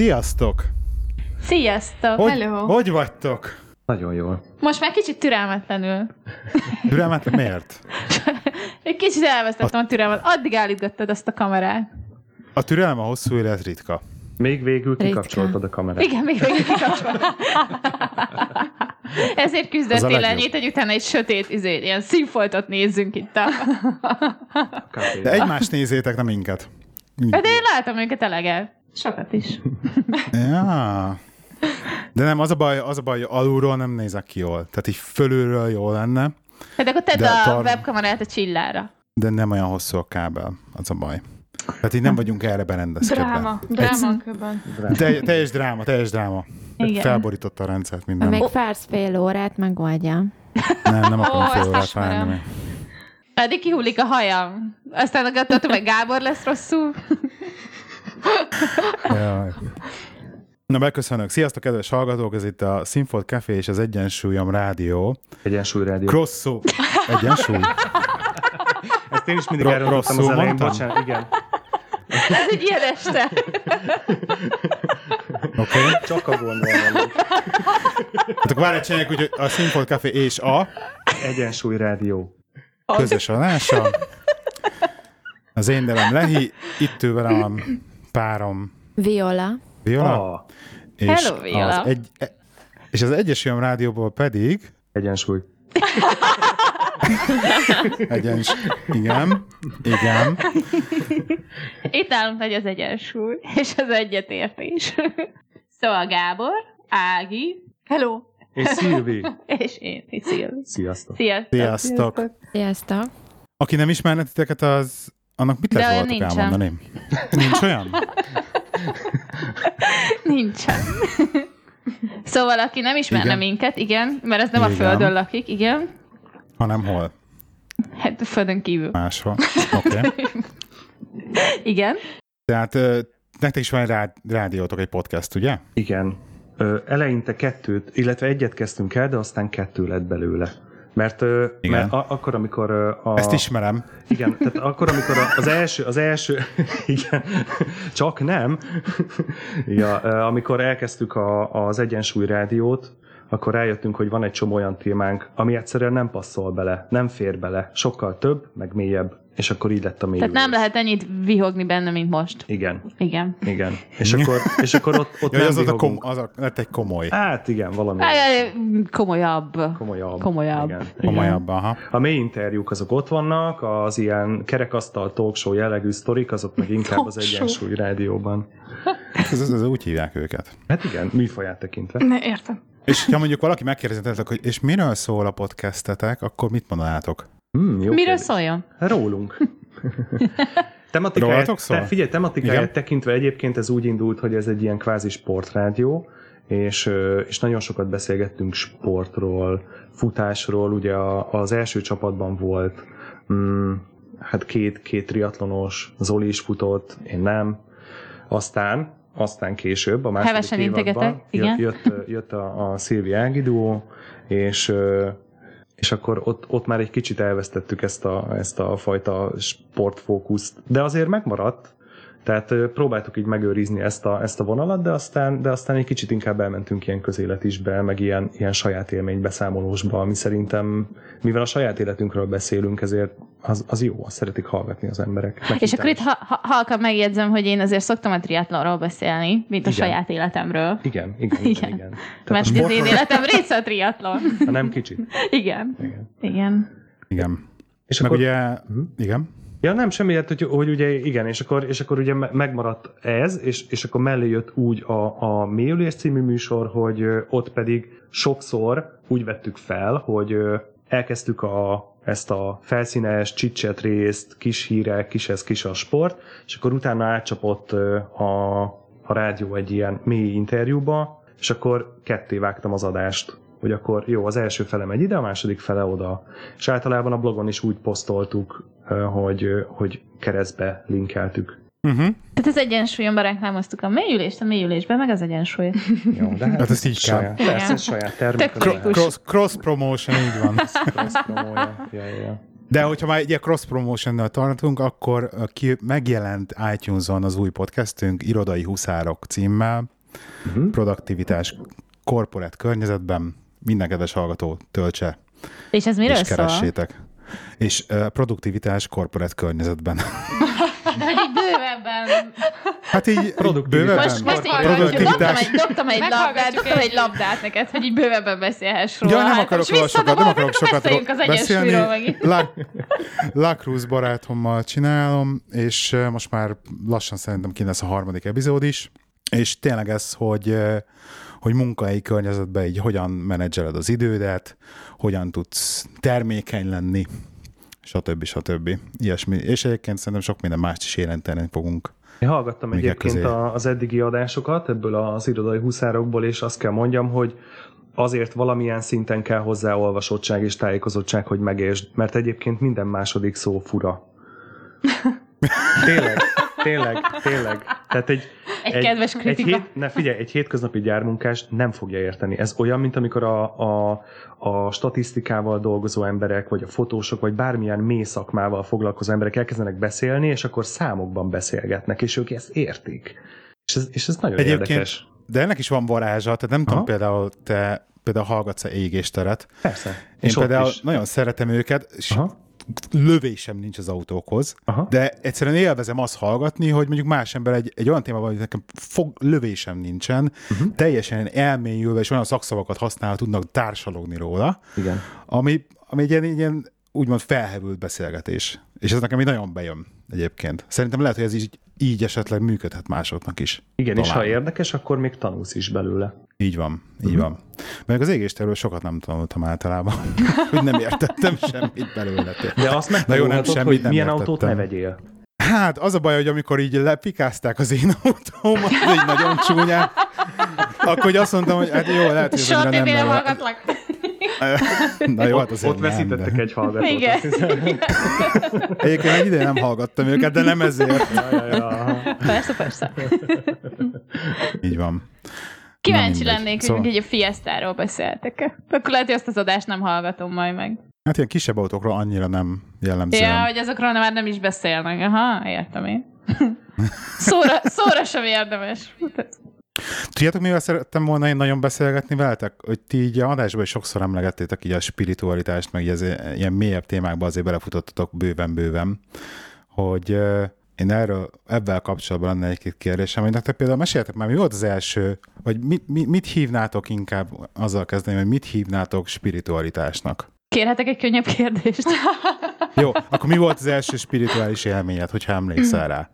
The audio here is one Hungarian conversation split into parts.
Sziasztok! Sziasztok! Hogy, Hello! hogy vagytok? Nagyon jól. Most már kicsit türelmetlenül. Türelmet miért? Egy kicsit elvesztettem a türelmet. Addig állítgattad azt a kamerát. A türelem a hosszú élet ritka. Még végül kikapcsoltad a kamerát. Igen, még végig kikapcsoltam. Ezért a küzdöttél ennyit, hogy utána egy sötét, izé, ilyen színfoltot nézzünk itt. A... De egymást nézzétek, nem minket. De én látom őket eleget. Sokat is. Ja. De nem, az a baj, az a baj, hogy alulról nem nézek ki jól. Tehát így fölülről jó lenne, Hát akkor tedd a tar- webkamerát a csillára. de nem olyan hosszú a kábel. Az a baj. Tehát így nem vagyunk erre berendezkedve. Dráma. Dráma köbben. Te, teljes dráma, teljes dráma. Igen. Felborította a rendszert Ha minden. még fársz fél órát, megoldja. Nem, nem akarom Ó, fél órát várni. Eddig kihullik a hajam. Aztán a hogy Gábor lesz rosszul. Jaj. Na, megköszönök. Sziasztok, kedves hallgatók! Ez itt a Sinfold Café és az Egyensúlyom Rádió. Egyensúly rádió. Crossu... Egyensúly? Ezt én is mindig Ro- elrontottam az elején, mondtam? bocsánat, igen. Ez egy ilyen este. Oké. Okay. Csak a gondol mondom. Hát akkor várj, csináljuk úgy, hogy a Sinfold Café és a Egyensúly rádió. közös adása. Az én nevem Lehi, itt ül velem párom Viola. Viola. Ah, és Hello, Viola. Az egy, e- és az Egyesúlyom Rádióból pedig egyensúly. egyens, igen, igen, Itt nálunk nagy az egyensúly, és az egyetértés. Szóval Gábor, Ági, hello, És Szilvi. és én, és Szilvi. Sziasztok. Sziasztok. Sziasztok. Sziasztok. Aki nem ismerne titeket, az annak mit lehet nincsen. elmondani? Nincs olyan? Nincsen. Szóval, aki nem ismerne Igen. minket, igen, mert ez nem a Igen. Földön lakik, igen, Hanem hol? hát a Földön kívül. Máshol. Oké. Okay. Igen. Tehát ö, nektek is van egy rád, rádiótok, egy podcast, ugye? Igen. Ö, eleinte kettőt, illetve egyet kezdtünk el, de aztán kettő lett belőle. Mert, Igen. mert a, akkor, amikor a... Ezt ismerem. Igen, tehát akkor, amikor a- az első, az első, igen, csak nem, ja, amikor elkezdtük a, az Egyensúly rádiót, akkor rájöttünk, hogy van egy csomó olyan témánk, ami egyszerűen nem passzol bele, nem fér bele, sokkal több, meg mélyebb, és akkor így lett a mélyülés. Tehát nem lehet ennyit vihogni benne, mint most. Igen, Igen. igen. És akkor, és akkor ott, ott Ja, nem az, az, a kom, vihogunk. az a, lett egy komoly. Hát igen, valami Á, Komolyabb. komolyabb. komolyabb. Igen. Komolyabb, aha. A mély interjúk azok ott vannak, az ilyen kerekasztal talkshow jellegű sztorik, azok meg inkább az. Egyensúly rádióban. Ez, ez, ez, úgy hívják őket. Hát igen, műfaját tekintve. Ne, értem. És ha mondjuk valaki megkérdezi tőletek, hogy és miről szól a podcastetek, akkor mit mondanátok? Hmm, jó Miről kérdés. szóljon? Rólunk. tematikáját, szól? te, figyelj, tematikáját Igen. tekintve egyébként ez úgy indult, hogy ez egy ilyen kvázi sportrádió, és, és nagyon sokat beszélgettünk sportról, futásról, ugye a, az első csapatban volt mm, hát két, két triatlonos, Zoli is futott, én nem, aztán aztán később, a második Hevesen évadban jött, jött, jött a, a Szilvi Ági duó, és és akkor ott, ott már egy kicsit elvesztettük ezt a, ezt a fajta sportfókuszt, de azért megmaradt, tehát próbáltuk így megőrizni ezt a, ezt a vonalat, de aztán, de aztán egy kicsit inkább elmentünk ilyen közéletisbe, meg ilyen, ilyen saját élménybeszámolósba, ami szerintem, mivel a saját életünkről beszélünk, ezért az, az jó, azt szeretik hallgatni az emberek. Meg És akkor itt ha, ha, halkan megjegyzem, hogy én azért szoktam a triatlonról beszélni, mint a Igen. saját életemről. Igen, igen, igen. Igen. igen. Tehát Mert a az én sportról, életem része a triatlon. ha nem kicsit. Igen. Igen. Igen. Igen. És Meg akkor, ugye, Mhm. igen. Ja, nem, semmi, hát, hogy, hogy ugye igen, és akkor, és akkor ugye me- megmaradt ez, és, és akkor mellé jött úgy a, a Mélyülés című műsor, hogy ott pedig sokszor úgy vettük fel, hogy elkezdtük a, ezt a felszínes, csicset részt, kis hírek, kis ez, kis a sport, és akkor utána átcsapott a, a rádió egy ilyen mély interjúba, és akkor ketté vágtam az adást hogy akkor jó, az első fele megy ide, a második fele oda. És általában a blogon is úgy posztoltuk, hogy, hogy keresztbe linkeltük. Uh-huh. Tehát az egyensúlyomban reklámoztuk a mélyülést, a mélyülésben meg az egyensúlyt. Jó, de hát, Hát ezt így saját, kell. Persze, saját termék. Cross, cross promotion, így van. Cross promója. Ja, ja, ja. De hogyha már egy cross promotionnal tartunk, akkor ki megjelent iTunes-on az új podcastünk, Irodai Huszárok címmel, uh-huh. produktivitás korporát környezetben. Minden kedves hallgató töltse És ez miről és szól? keressétek. És uh, produktivitás korporát környezetben. Hogy így bővebben. Hát így bővebben. Most, most így produktivitás. dobtam egy, dobtam egy labdát, dobtam egy- labdát neked, hogy így bővebben beszélhess róla. Ja, nem Hát, akarok róla sokat, nem akarok sokat az beszélni. egyensúlyról megint. La, La Cruz barátommal csinálom, és most már lassan szerintem ki lesz a harmadik epizód is, és tényleg ez, hogy, hogy munkahelyi környezetben így hogyan menedzseled az idődet, hogyan tudsz termékeny lenni, stb. stb. Ilyesmi. És egyébként szerintem sok minden mást is jelenteni fogunk. Én hallgattam egyébként az eddigi adásokat ebből az irodai huszárokból, és azt kell mondjam, hogy azért valamilyen szinten kell hozzá olvasottság és tájékozottság, hogy megértsd, mert egyébként minden második szó fura. Tényleg, tényleg, tényleg. Tehát egy, Egy kedves egy kritika. hét, ne figyelj, egy hétköznapi gyármunkás nem fogja érteni. Ez olyan, mint amikor a, a, a statisztikával dolgozó emberek, vagy a fotósok, vagy bármilyen mély szakmával foglalkozó emberek elkezdenek beszélni, és akkor számokban beszélgetnek, és ők ezt értik. És ez, és ez nagyon Egyébként- érdekes. De ennek is van varázsa, tehát nem tudom, Aha. például te például hallgatsz-e égésteret. Persze. Én És például nagyon szeretem őket, és Aha. Lövésem nincs az autókhoz, Aha. de egyszerűen élvezem azt hallgatni, hogy mondjuk más ember egy, egy olyan témában, hogy nekem fog, lövésem nincsen, uh-huh. teljesen elmélyülve és olyan szakszavakat használ, tudnak társalogni róla, Igen. ami, ami egy ilyen, ilyen úgymond felhevült beszélgetés. És ez nekem így nagyon bejön egyébként. Szerintem lehet, hogy ez így, így esetleg működhet másoknak is. Igen, és ha Talán. érdekes, akkor még tanulsz is belőle. Így van, így van. Meg az égésterről sokat nem tanultam általában, hogy nem értettem semmit belőle. De azt Na jó, nem, semmit hogy nem milyen értettem. autót ne vegyél. Hát az a baj, hogy amikor így lepikázták az én autómat, így nagyon csúnyán, akkor hogy azt mondtam, hogy hát jó, lehet, hogy Soha nem nem hallgatlak. Na jó, hát ott, azért ott nem, veszítettek de... egy hallgatót. Igen. Egyébként egy ideje nem hallgattam őket, de nem ezért. Ja, ja, ja. Persze, persze. Így van. Kíváncsi lennék, hogy Szóval- egy a Fiestáról beszéltek Akkor lehet, hogy azt az adást nem hallgatom majd meg. Hát ilyen kisebb autókról annyira nem jellemzően. Ja, hogy azokról már nem is beszélnek. Aha, értem én. szóra, szóra sem érdemes. Tudjátok, mivel szerettem volna én nagyon beszélgetni veletek? Hogy ti így a adásban is sokszor emlegettétek így a spiritualitást, meg így az ilyen mélyebb témákba azért belefutottatok bőven-bőven, hogy én erről, ebben kapcsolatban lenne egy-két kérdésem, hogy nektek például meséltek már, mi volt az első, vagy mit, mit, mit hívnátok inkább, azzal kezdeném, hogy mit hívnátok spiritualitásnak? Kérhetek egy könnyebb kérdést? Jó, akkor mi volt az első spirituális élményed, hogyha emlékszel rá?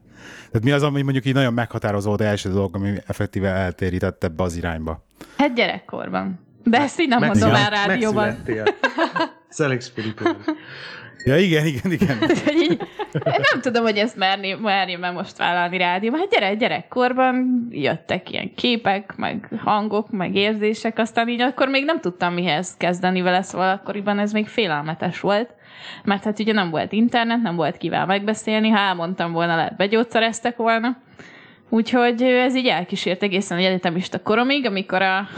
Tehát mi az, ami mondjuk így nagyon meghatározó az első dolog, ami effektíve eltérített ebbe az irányba? Hát gyerekkorban. De ezt így nem Meg- mondom igen, el rádióban. Megszülettél. Ja, igen, igen, igen. Így, nem tudom, hogy ezt merni, merni meg most vállalni rádióban. Hát gyere, gyerekkorban jöttek ilyen képek, meg hangok, meg érzések, aztán így akkor még nem tudtam mihez kezdeni vele, szóval akkoriban ez még félelmetes volt. Mert hát ugye nem volt internet, nem volt kivel megbeszélni, ha elmondtam volna, lehet begyógyszereztek volna. Úgyhogy ez így elkísért egészen egy egyetemista koromig, amikor a,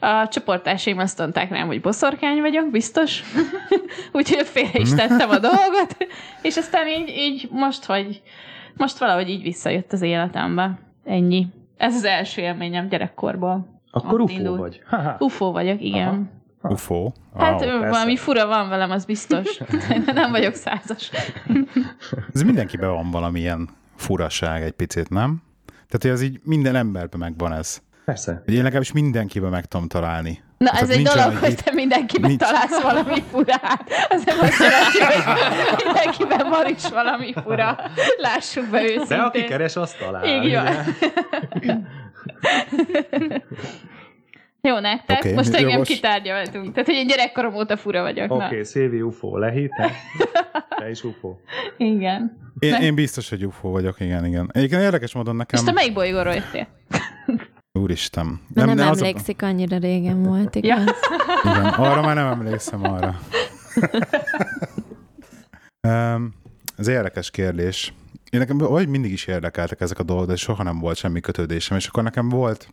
a csoporttársaim azt mondták rám, hogy boszorkány vagyok, biztos. Úgyhogy félre is tettem a dolgot, és aztán így, így most, hogy most valahogy így visszajött az életembe. Ennyi. Ez az első élményem gyerekkorból. Akkor Ott UFO indult. vagy. UFO vagyok, igen. UFO. Hát Wow. wow, persze. valami fura van velem, az biztos. nem vagyok százas. Ez mindenkiben van valamilyen furaság egy picit, nem? Tehát, hogy az így minden emberben megvan ez. Persze. Hogy én legalábbis mindenkiben meg tudom találni. Na, Tehát ez egy dolog, olyan, hogy te mindenkiben nincs. találsz valami furát. Az nem azt jelenti, hogy mindenkiben van is valami fura. Lássuk be őszintén. De aki keres, azt talál. Így van. Jó, nektek? Okay, most engem most- kitárgyaltunk. Tehát, hogy én gyerekkorom óta fura vagyok. Oké, okay, Szévi UFO, Lehi, te? Is UFO. igen. Én, én biztos, hogy UFO vagyok, igen, igen. Egyébként érdekes módon nekem... És te melyik bolygóról jöttél? Úristen. Nem, nem, nem a- emlékszik, annyira régen volt, Ja. igaz? Igen, arra már nem emlékszem arra. um, ez érdekes kérdés. Én nekem vagy mindig is érdekeltek ezek a dolgok, de soha nem volt semmi kötődésem, és akkor nekem volt,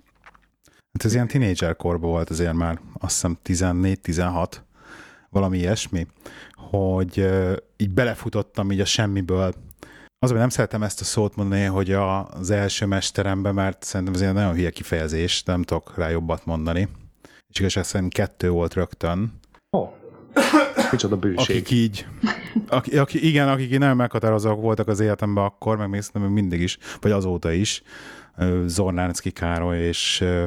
hát ez ilyen tínédzser korban volt azért már, azt hiszem 14-16, valami ilyesmi, hogy így belefutottam így a semmiből. Az, hogy nem szeretem ezt a szót mondani, hogy a, az első mesterembe, mert szerintem ez egy nagyon hülye kifejezés, nem tudok rá jobbat mondani. És igazság szerint kettő volt rögtön, Ó, oh. micsoda bőség. akik így, aki, aki, igen, akik így nagyon meghatározók voltak az életemben akkor, meg még szerintem mindig is, vagy azóta is, Zornánszki Károly és ö,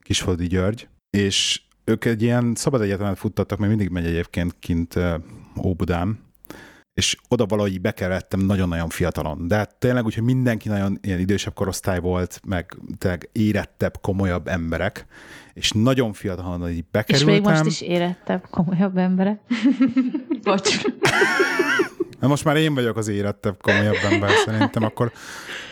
Kisfoldi György, és ők egy ilyen szabad egyetemet futtattak, mert mindig megy egyébként kint Óbudán, és oda valahogy így bekerültem nagyon-nagyon fiatalon. De hát tényleg úgy, hogy mindenki nagyon ilyen idősebb korosztály volt, meg tényleg érettebb, komolyabb emberek, és nagyon fiatalon így És bekerültem. még most is érettebb, komolyabb emberek. Bocs. Na most már én vagyok az érettebb, komolyabb ember szerintem, akkor,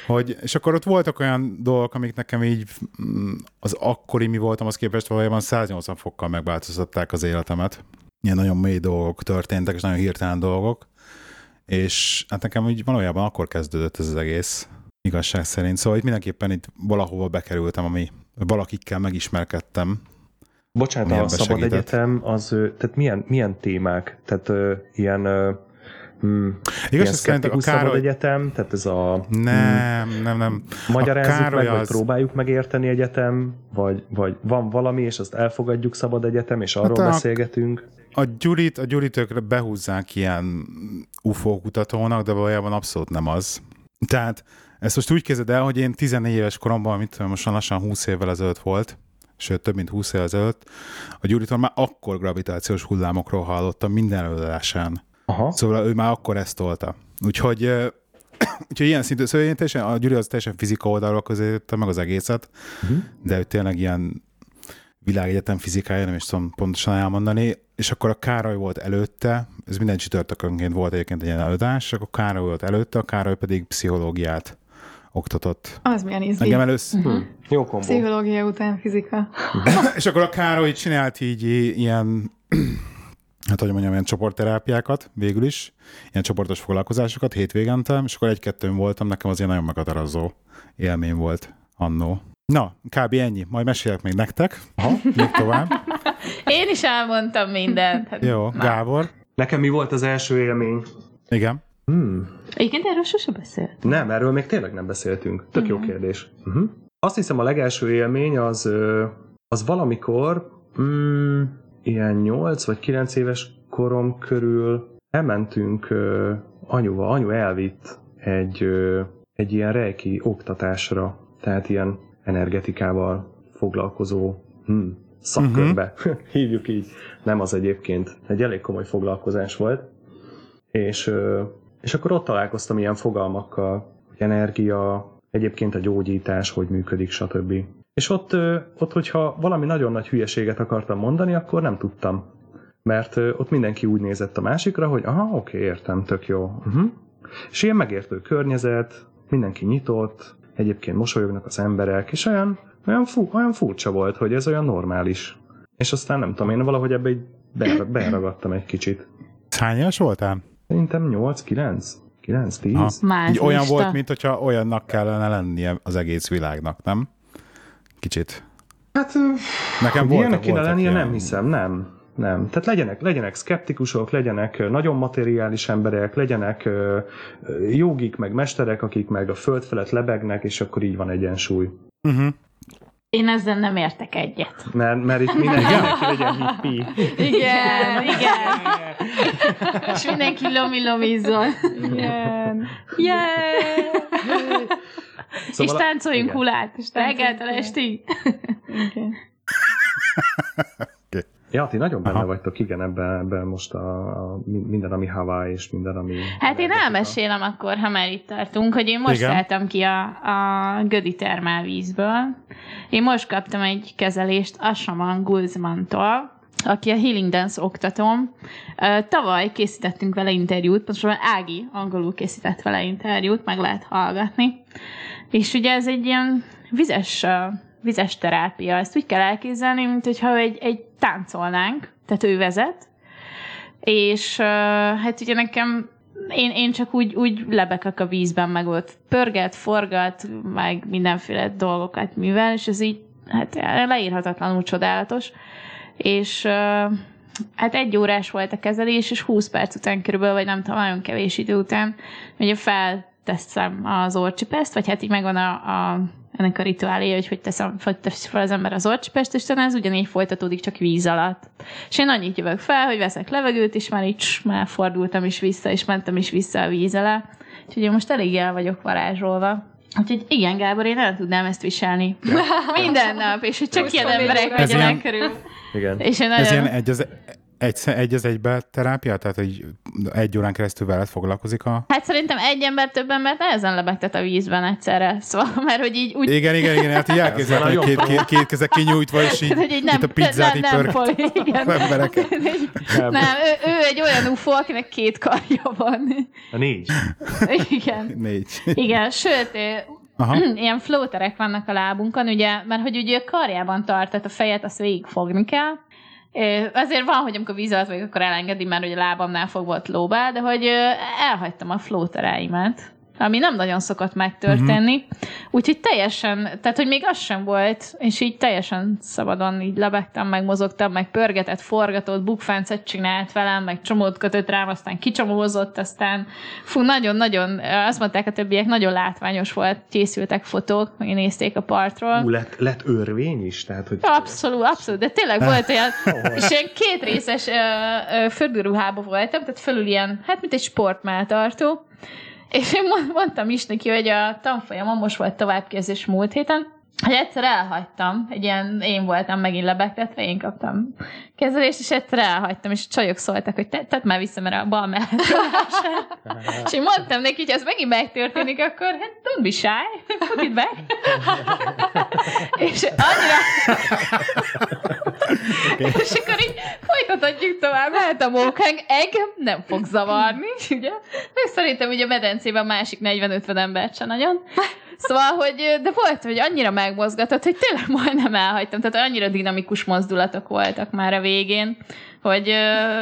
hogy, és akkor ott voltak olyan dolgok, amik nekem így mm, az akkori mi voltam, az képest valójában 180 fokkal megváltoztatták az életemet. Ilyen nagyon mély dolgok történtek, és nagyon hirtelen dolgok, és hát nekem úgy valójában akkor kezdődött ez az egész igazság szerint. Szóval itt mindenképpen itt valahova bekerültem, ami valakikkel megismerkedtem. Bocsánat, a Szabad besegített? Egyetem, az, tehát milyen, milyen témák? Tehát ö, ilyen, ö, mm, Igazság szerint a Károly... Egyetem, tehát ez a Nem, nem, nem. magyarázzuk a Károly meg, vagy az- próbáljuk megérteni egyetem, vagy, vagy van valami, és azt elfogadjuk Szabad Egyetem, és arról Hát beszélgetünk. A Gyurit, a Gyurit őkre behúzzák ilyen UFO kutatónak, de valójában abszolút nem az. Tehát ezt most úgy kezded el, hogy én 14 éves koromban, mit tudom, most lassan 20 évvel ezelőtt volt, sőt több mint 20 évvel ezelőtt, a Gyuritól már akkor gravitációs hullámokról hallottam minden előadásán. Aha. Szóval ő már akkor ezt tolta. Úgyhogy, úgyhogy ilyen szintű, szóval én teljesen, a Gyuri az teljesen fizika oldalról közelítette meg az egészet, Uh-huh. de ő tényleg ilyen világegyetem fizikája, nem is tudom pontosan elmondani, és akkor a Károly volt előtte, ez minden csütörtökönként volt egyébként egy ilyen előadás, és akkor Károly volt előtte, a Károly pedig pszichológiát oktatott. Az milyen izgi. Engem először, Hm. Jó kombó. Pszichológia után fizika. és akkor a Károly csinált így ilyen, hát hogy mondjam, ilyen csoportterápiákat végül is, ilyen csoportos foglalkozásokat hétvégente, és akkor egy-kettőn voltam, nekem az ilyen nagyon meghatározó élmény volt annó. Na, kb. ennyi. Majd mesélek még nektek. Aha, még tovább. Én is elmondtam mindent. Hát, Jó, na. Gábor. Nekem mi volt az első élmény? Igen. Hmm. Egyébként erről sose beszélt. Nem, erről még tényleg nem beszéltünk. Tök jó kérdés. Uh-huh. Azt hiszem a legelső élmény az, az valamikor mm, ilyen 8 vagy 9 éves korom körül elmentünk anyuval, anyu elvitt egy, egy ilyen rejki oktatásra, tehát ilyen energetikával foglalkozó hm, szakkörbe, uh-huh. hívjuk így. Nem az egyébként. Egy elég komoly foglalkozás volt. És, és akkor ott találkoztam ilyen fogalmakkal, hogy energia, egyébként a gyógyítás, hogy működik, stb. És ott, ott, hogyha valami nagyon nagy hülyeséget akartam mondani, akkor nem tudtam. Mert ott mindenki úgy nézett a másikra, hogy aha, oké, értem, tök jó. Uh-huh. És ilyen megértő környezet, mindenki nyitott, egyébként mosolyognak az emberek, és olyan, olyan, fu, olyan furcsa volt, hogy ez olyan normális. És aztán nem tudom, én valahogy ebbe így be- beragadtam egy kicsit. Hány éves voltál? Szerintem 8-9? 9-10? Aha. Más Így olyan lista. volt, mint hogyha olyannak kellene lennie az egész világnak, nem? Kicsit. Hát Nekem hogy voltak, ilyenek kéne lennie, nem hiszem, nem. Nem. Tehát legyenek, legyenek szkeptikusok, legyenek nagyon materiális emberek, legyenek jogik, meg mesterek, akik meg a föld felett lebegnek, és akkor így van egyensúly. Uh-huh. Én ezzel nem értek egyet. Mert, mert itt mindenki, legyen hippi. Igen, igen. És mindenki lomi-lomizzon. Igen. Yeah! és táncoljunk igen. hulát, és reggeltől estig. Igen. Ja, ti nagyon benne Aha. vagytok, igen, ebben, ebben most a, a, minden, ami Hawaii, és minden, ami... Hát én elmesélem akkor, ha már itt tartunk, hogy én most Igen. szálltam ki a, a Gödi termálvízből. Én most kaptam egy kezelést Ashaman Guzmantól, aki a Healing Dance oktatom. Tavaly készítettünk vele interjút, pontosabban Ági angolul készített vele interjút, meg lehet hallgatni. És ugye ez egy ilyen vizes, vizes terápia. Ezt úgy kell elképzelni, mint hogyha egy, egy táncolnánk, tehát ő vezet, és hát ugye nekem én, én csak úgy, úgy lebekek a vízben, meg ott pörget, forgat, meg mindenféle dolgokat művel, és ez így hát leírhatatlanul csodálatos. És hát egy órás volt a kezelés, és 20 perc után körülbelül, vagy nem tudom, nagyon kevés idő után, ugye felteszem az orcsipeszt, vagy hát így megvan a, a ennek a rituáléja, hogy hogy teszem, hogy tesz fel az ember az orcsipest, és talán ez ugyanígy folytatódik, csak víz alatt. És én annyit jövök fel, hogy veszek levegőt, és már így cs, már fordultam is vissza, és mentem is vissza a víz alá. Úgyhogy én most elég el vagyok varázsolva. Úgyhogy igen, Gábor, én el tudnám ezt viselni. Minden nap, és hogy csak ilyen emberek Ez vegyenek körül. Igen. És én Ez nagyon... ilyen egy az, egy, egy az egybe terápia? Tehát, hogy egy órán keresztül veled foglalkozik a... Hát szerintem egy ember több embert nehezen lebegtet a vízben egyszerre. Szóval, mert hogy így úgy Igen, igen, igen, hát így elképzelhetem, hogy két, két, két kezek kinyújtva, és így, hogy így nem, itt a pizzát nem, nem, poli, igen. embereket. Nem. Nem, ő, ő, egy olyan UFO, akinek két karja van. A négy. Igen. Négy. Igen, sőt, Aha. ilyen flóterek vannak a lábunkon, ugye, mert hogy ugye a karjában tart, tehát a fejet azt végigfogni kell. Azért van, hogy amikor víz alatt vagyok, akkor elengedi, mert ugye a lábamnál fogva ott lóbál, de hogy elhagytam a flótereimet, ami nem nagyon szokott megtörténni. Uh-huh. Úgyhogy teljesen, tehát hogy még az sem volt, és így teljesen szabadon így lebegtem, meg mozogtam, meg pörgetett, forgatott, bukfáncet csinált velem, meg csomót kötött rám, aztán kicsomózott, aztán fú, nagyon-nagyon, azt mondták a többiek, nagyon látványos volt, készültek fotók, meg nézték a partról. Ú, lett, lett örvény is, tehát, hogy Abszolút, abszolút, de tényleg volt olyan, és ilyen két részes földruhába voltam, tehát fölül ilyen, hát mint egy sportmáltartó, és én mond- mondtam is neki, hogy a tanfolyamon most volt továbbképzés múlt héten, hogy egyszer elhagytam, egy ilyen, én voltam megint lebegtetve, én kaptam kezelést, és egyszer elhagytam, és csajok szóltak, hogy te, tedd már vissza, mert a bal mellett és én mondtam neki, hogy ez megint megtörténik, akkor hát don't be shy, put it back. és annyira... és akkor így folytathatjuk tovább, lehet a mókánk, engem nem fog zavarni, ugye? Meg szerintem ugye a medencében másik 40-50 embert sem nagyon. Szóval, hogy, de volt, hogy annyira megmozgatott, hogy tényleg majdnem elhagytam, tehát annyira dinamikus mozdulatok voltak már a végén, hogy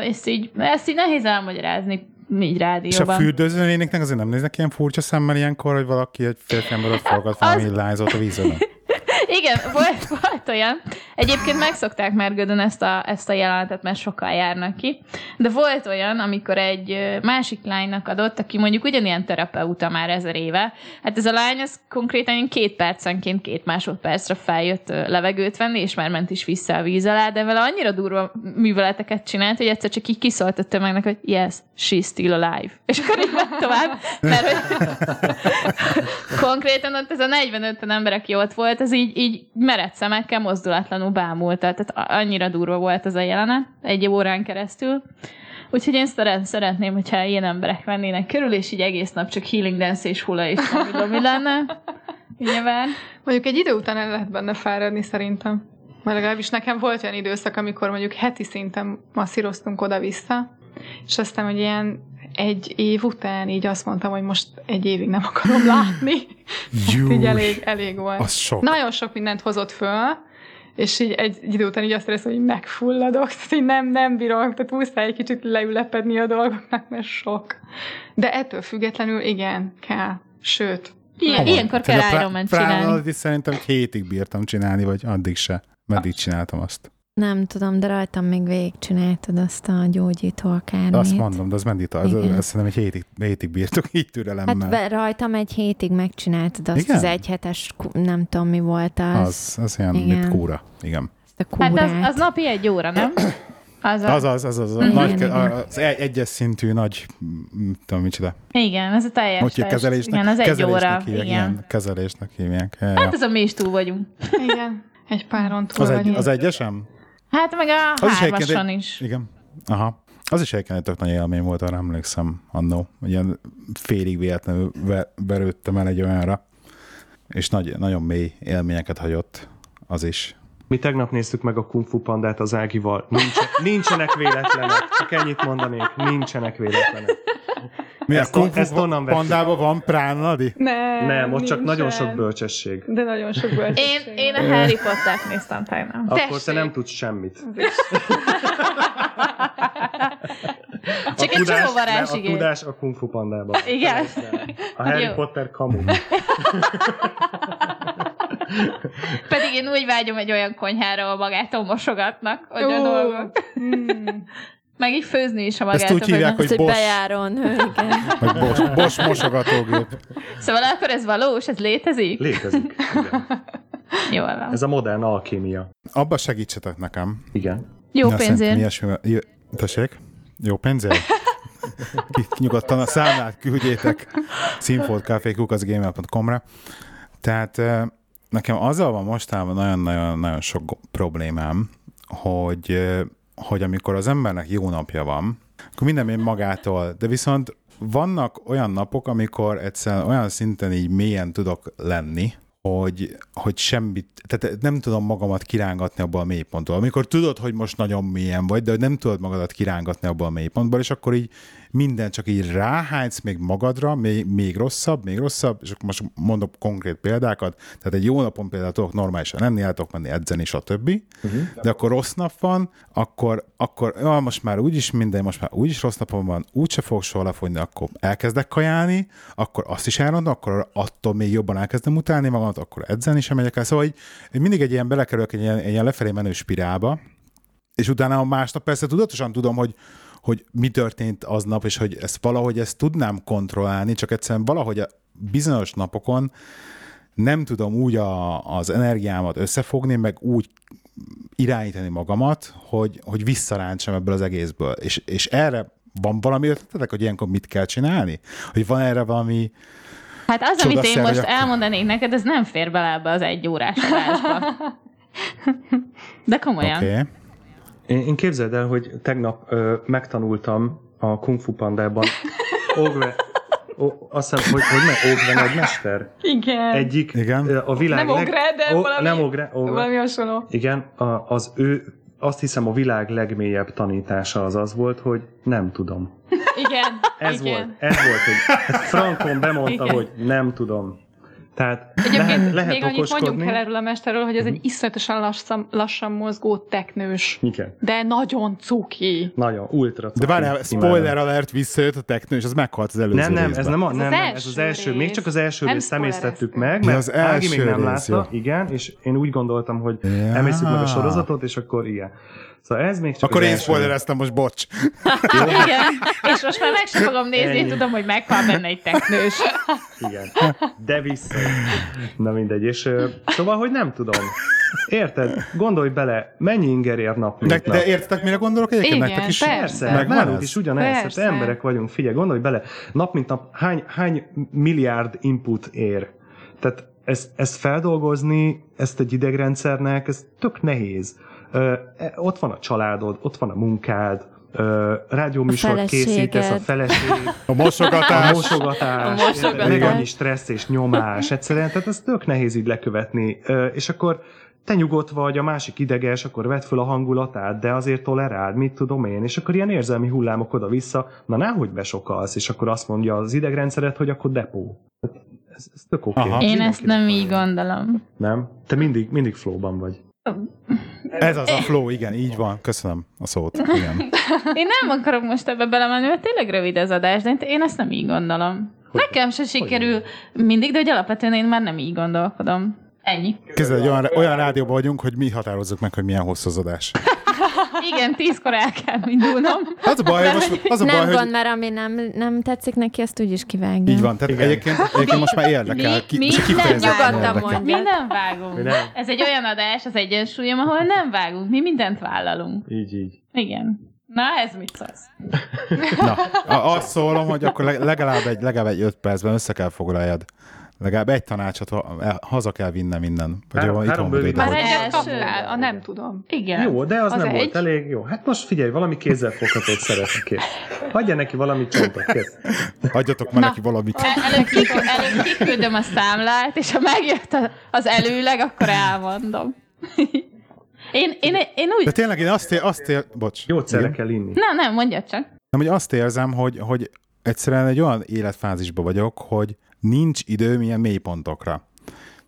ezt így, ezt így nehéz elmagyarázni így És a rádióban. fürdőzőnéniknek azért nem néznek ilyen furcsa szemmel ilyenkor, hogy valaki egy férfi ember ott forgat valami lányzót a vízön. Igen, volt, volt olyan. Egyébként megszokták már Gödön ezt a, ezt a jelenetet, mert sokan járnak ki. De volt olyan, amikor egy másik lánynak adott, aki mondjuk ugyanilyen terapeuta már ezer éve. Hát ez a lány, az konkrétan két percenként két másodpercre feljött levegőt venni, és már ment is vissza a víz alá, de vele annyira durva műveleteket csinált, hogy egyszer csak így kiszólt a tömegnek, hogy yes, she's still alive. És akkor így ment tovább, mert hogy konkrétan ott ez a 45 ember, aki ott volt, ez így, így mered szemekkel mozdulatlanul bámulta. Tehát annyira durva volt ez a jelenet, egy órán keresztül. Úgyhogy én szeret, szeretném, hogyha ilyen emberek vennének körül, és így egész nap csak healing dance és hula és nem tudom, mi lenne. Nyilván. Mondjuk egy idő után el lehet benne fáradni szerintem. Mert legalábbis nekem volt olyan időszak, amikor mondjuk heti szinten masszíroztunk oda-vissza, és aztán, hogy ilyen egy év után így azt mondtam, hogy most egy évig nem akarom látni. Jú, így elég, elég volt. az sok. Nagyon sok mindent hozott föl, és így egy idő után így azt éreztem, hogy megfulladok, tehát így nem, nem bírok, tehát muszáj egy kicsit leülepedni a dolgoknak, mert sok. De ettől függetlenül igen, kell. Sőt, Ilyen, ilyenkor kell Iron Man prá- csinálni. is szerintem egy hétig bírtam csinálni, vagy addig se. Meddig csináltam azt. Nem tudom, de rajtam még végigcsináltad azt a gyógyító akármit. Azt mondom, de az medita, az, azt szerintem egy hétig, hétig bírtok így türelemmel. Hát be, rajtam egy hétig megcsináltad azt Igen? az egyhetes, nem tudom mi volt az, az, az ilyen, Igen. mint kúra. Igen. azt a Hát kúrát. az, az napi egy óra, nem? Az, a, Az az, az az, a Igen, nagy, igen. az egy- egyes szintű nagy, tudom micsoda. Igen, ez a teljes Hogy kezelésnek, Igen, az egy kezelésnek óra. hívják, Igen. kezelésnek hívják. Ja, ja. Hát azon mi is túl vagyunk. igen, egy páron túl Az, egy, vagyunk. az egyesem? Hát meg a Az is hármason egy- is. Igen. Aha. Az is egyébként egy tök nagy élmény volt, arra emlékszem annó. Ilyen félig véletlenül ve- verődtem el egy olyanra, és nagy, nagyon mély élményeket hagyott az is. Mi tegnap néztük meg a Kung Fu Pandát az Ágival. Nincsen, nincsenek véletlenek. Csak ennyit mondanék. Nincsenek véletlenek. Mi Ezt a Kung on- ezt Fu onnan vettük. pandában van pránadi? Nem, Nem, ott csak nincsen. nagyon sok bölcsesség. De nagyon sok bölcsesség. Én, én a Harry Pottert néztem tegnap. Akkor te nem tudsz semmit. Csak egy csomó varázs, ne, a tudás a Kung Fu Pandában. Igen. A Harry Jó. Potter kamu. Pedig én úgy vágyom egy olyan konyhára, ahol magától mosogatnak, hogy a dolgok. Hmm. Meg így főzni is a magát. Ezt úgy hívják, hogy hogy Bosch, bejáron. Igen. vagy Bosch, Bosch mosogatógép. Szóval akkor ez valós, ez létezik? Létezik. Igen. Jól van. Ez a modern alkémia. Abba segítsetek nekem. Igen. Jó Na, pénzért. Ilyesmi, Jó- tessék? Jó pénzért? Nyugodtan a számlát küldjétek színfoltcafé.gmail.com-ra. Tehát eh, nekem azzal van mostában nagyon-nagyon-nagyon sok problémám, hogy, hogy amikor az embernek jó napja van, akkor minden megy magától, de viszont vannak olyan napok, amikor egyszerűen olyan szinten így mélyen tudok lenni, hogy, hogy semmit, tehát nem tudom magamat kirángatni abból a mélypontból. Amikor tudod, hogy most nagyon mélyen vagy, de nem tudod magadat kirángatni abból a mélypontból, és akkor így minden csak így ráhánysz még magadra, még, még rosszabb, még rosszabb, és akkor most mondok konkrét példákat, tehát egy jó napon például tudok normálisan lenni, el tudok menni edzeni, stb. Uh-huh. De akkor rossz nap van, akkor, akkor ja, most már úgyis minden, most már úgyis rossz napom van, úgyse fogok soha lefogyni, akkor elkezdek kajálni, akkor azt is elrondom, akkor attól még jobban elkezdem utálni magamat, akkor edzeni sem megyek el. Szóval így mindig egy ilyen belekerülök egy ilyen, egy ilyen lefelé menő spirálba, és utána a másnap persze tudatosan tudom, hogy, hogy mi történt aznap, és hogy ezt valahogy ezt tudnám kontrollálni, csak egyszerűen valahogy a bizonyos napokon nem tudom úgy a, az energiámat összefogni, meg úgy irányítani magamat, hogy, hogy visszarántsam ebből az egészből. És, és erre van valami ötletetek, hogy ilyenkor mit kell csinálni? Hogy van erre valami... Hát az, amit én most elmondanék neked, ez nem fér bele ebbe az egy órás adásba. De komolyan. Okay. Én, én képzeld el, hogy tegnap ö, megtanultam a Kung Fu Pandában Ogve, o, azt hiszem, hogy, hogy meg Ogve nagy mester. Igen. Egyik Igen. a világ Nem Ogre, de valami- Nem Ogre, Ogre. Valami hasonló. Igen, a, az ő, azt hiszem a világ legmélyebb tanítása az az volt, hogy nem tudom. Igen. Ez igen. volt, ez volt, hogy Frankon bemondta, Igen. hogy nem tudom. Tehát Egyébként lehet, lehet még annyit okoskodni. el erről a mesterről, hogy ez egy iszonyatosan lassan, lassan mozgó teknős, Igen, de nagyon cuki. nagyon, ultra. De várjál, cuki, spoiler alert, visszajött a technő, és az meghalt az előző Nem, nem, részben. ez nem, a, Ez nem, az nem, ez az első első, még csak az első Nem részt személyztettük meg, Ja, mert az Ági még nem rész, látta, jó. igen, és én úgy gondoltam, hogy Ja. emészük meg a sorozatot, és akkor igen. Szóval ez még csak Akkor én spoilereztem most, bocs. Igen. És most már meg sem fogom nézni, Ennyi. tudom, hogy meghal benne egy teknős. Igen. De vissza. Na mindegy, és szóval, hogy nem tudom. Érted? Gondolj bele, mennyi inger ér nap, mint De, nap. de értitek, mire gondolok egyébként? Igen, Nektek is persze. Megvan nálunk is ugyanez, hát emberek vagyunk, figyelj, gondolj bele, nap mint nap hány, hány milliárd input ér. Tehát ezt, ezt feldolgozni, ezt egy idegrendszernek, ez tök nehéz. E, ott van a családod, ott van a munkád, rádióműsort készítesz, a feleséged. feleség, A a mosogatás. mosogatás, A mosogatás. meg annyi stressz és nyomás, egyszerűen, tehát ez tök nehéz így lekövetni. És akkor te nyugodt vagy, a másik ideges, akkor vedd föl a hangulatát, de azért toleráld, mit tudom én, és akkor ilyen érzelmi hullámok oda-vissza, na náhogy besokalsz, és akkor azt mondja az idegrendszeret, hogy akkor depó. Ez, ez tök oké. Aha. Én ezt nem így gondolom. Nem? Te mindig, mindig flowban vagy. Ez az a flow, igen, így van. Köszönöm a szót. Igen. Én nem akarok most ebbe belemenni, mert tényleg rövid az adás, de én ezt nem így gondolom. Nekem se sikerül mindig, de hogy alapvetően én már nem így gondolkodom. Ennyi. Kezdve egy olyan, olyan rádióban vagyunk, hogy mi határozzuk meg, hogy milyen hosszú az adás. Igen, tízkor el kell indulnom. Az a baj, hogy most, az a nem baj, gond, hogy mert ami nem, nem tetszik neki, azt úgyis kivágja. így van. Tehát Igen. egyébként, egyébként most már érdekel. Mi- Ki, mi nem nyugodtan érdekel. mondja. Mi nem vágunk. Mi nem. Ez egy olyan adás, az egyensúlyom, ahol nem vágunk. Mi mindent vállalunk. Így, így. Igen. Na, ez mit szólsz? Na, azt szólom, hogy akkor le- legalább egy, legalább egy öt percben össze kell foglaljad. Legalább egy tanácsot el- haza kell vinnem innen. Vagy Három- jó, három vagy Már egyet kaptál, a nem tudom. Igen. Jó, de az, Az nem egy. volt elég jó. Hát most figyelj, valami kézzelfoghatót szeretnék. kész. Hagyja neki valami csontot, kész. Adjatok már neki valamit. El- Előbb, kik, előbb kiküldöm a számlát, és ha megjött az előleg, akkor elmondom. Én, én, én úgy... De tényleg én azt, ér, azt ér, bocs. Gyógyszerre Igen. kell inni. Nem, nem, mondja csak. Nem, hogy azt érzem, hogy, hogy egyszerűen egy olyan életfázisban vagyok, hogy nincs időm ilyen mélypontokra.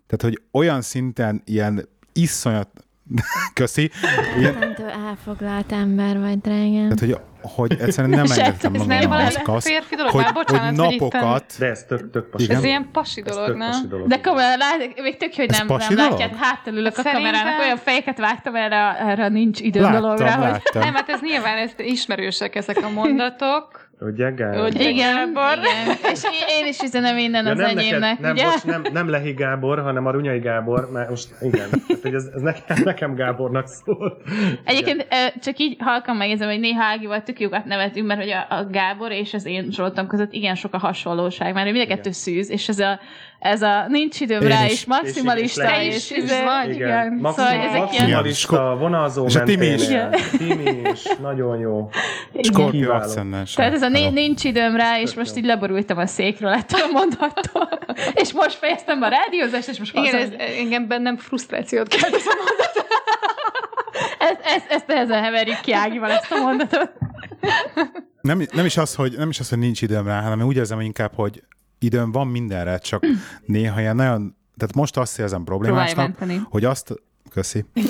Tehát, hogy olyan szinten ilyen iszonyat Köszi. Tudom, elfoglalt ember vagy, drágám. tehát, hogy, hogy egyszerűen nem engedtem ez nem magamnak valami azt, férfi dolog? hogy, Már hogy bocsánat, hogy napokat, De ez tök, tök pasi. Igen. Ez ilyen pasi Ez dolog, tök nem? pasi dolog. De komolyan, lát, még tök, hogy Ez nem, nem látját, hátulülök a Szerintem- kamerának, olyan fejeket vágtam erre, erre nincs időm láttam, dologra, hogy láttam. Nem, hát ez nyilván ez ismerősek ezek a mondatok. Ugye, Gábor? Hogy- igen, Gábor. igen. És én, is üzenem innen Ja, az nem, enyémnek, neked, nem, ugye? bocs, nem, nem Lehi Gábor, hanem a Runyai Gábor, mert most igen, hát, hogy ez, ez nekem, nekem Gábornak szól. Egyébként ö, csak így halkan megjegyzem, hogy néha Ágival tök jókat nevetünk, mert hogy a, a Gábor és az én Zsoltom között igen sok a hasonlóság, mert mind a kettő szűz, és ez a, ez a nincs időm Én rá, is. és maximalista, És- és- és, és- és vagy. igen, Maxim, szóval ezek ilyen... maximalista, vonalzó És a Timi is. Timi is, nagyon jó. Skorpió Kiváló. accennens. Tehát ez a nincs időm rá, és most így leborultam a székről ettől a mondattól. és most fejeztem be a rádiózást, és most Igen, ez engem bennem frusztrációt kelt ez a mondat. ezt, ezt, ezt nehezen heverjük ki Ágival ezt a mondatot. Nem, nem, is az, hogy, nem is az, hogy nincs időm rá, hanem úgy érzem inkább, hogy időm van mindenre, csak néha ilyen nagyon, tehát most azt érzem problémásnak, hogy azt, köszi,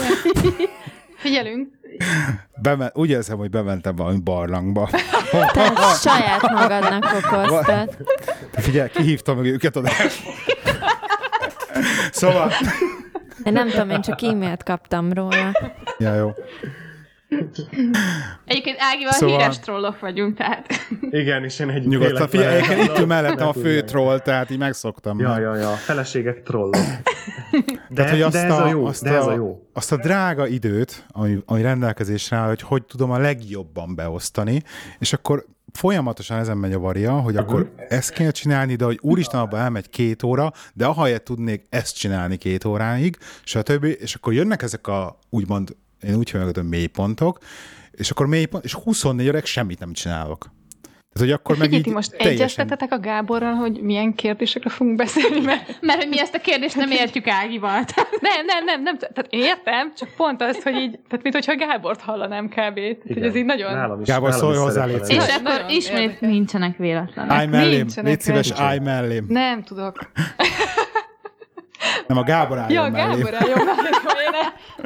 Figyelünk. Bemen, úgy érzem, hogy bementem valami barlangba. Te saját magadnak okoztad. Figyelj, kihívtam meg őket oda. szóval, Én nem tudom, én csak e-mailt kaptam róla. ja, jó. Egyébként Ágival Szóval- híres trollok vagyunk, tehát Igen, és én egy Nyugodtan. Figyelj, egyébként itt ül mellettem a fő troll, tehát így megszoktam. Ja, ja, ja, feleségek trollok. De, Tehát, hogy azt de ez a, jó, azt de ez a jó. Azt a drága időt, ami, ami rendelkezésre áll, hogy hogy tudom a legjobban beosztani, és akkor folyamatosan ezen megy a varia, hogy akkor ezt kéne csinálni, de hogy úristen, abban elmegy két óra, de ahelyett tudnék ezt csinálni két óráig, stb. És akkor jönnek ezek a úgymond, én úgy hívom, hogy mélypontok, és akkor mélypont, és 24 óráig semmit nem csinálok. Tehát, hogy akkor meg Figyelj, így most teljesen... egyeztetetek a Gáborral, hogy milyen kérdésekre fogunk beszélni, mert mert hogy mi ezt a kérdést nem értjük Ágival. Tehát nem, nem, nem, nem, tehát értem, csak pont az, hogy így, tehát mint hogyha Gábort hallanám kb. Tehát, hogy ez így nagyon... Nálam is, Gábor, szólj hozzá, légy. És akkor ismét nincsenek véletlenek. Állj mellém, Nincsenek légy szíves, állj mellém. Nem tudok. Nem, a Gábor álljon Ja, mellém. Gábor álljon mellé,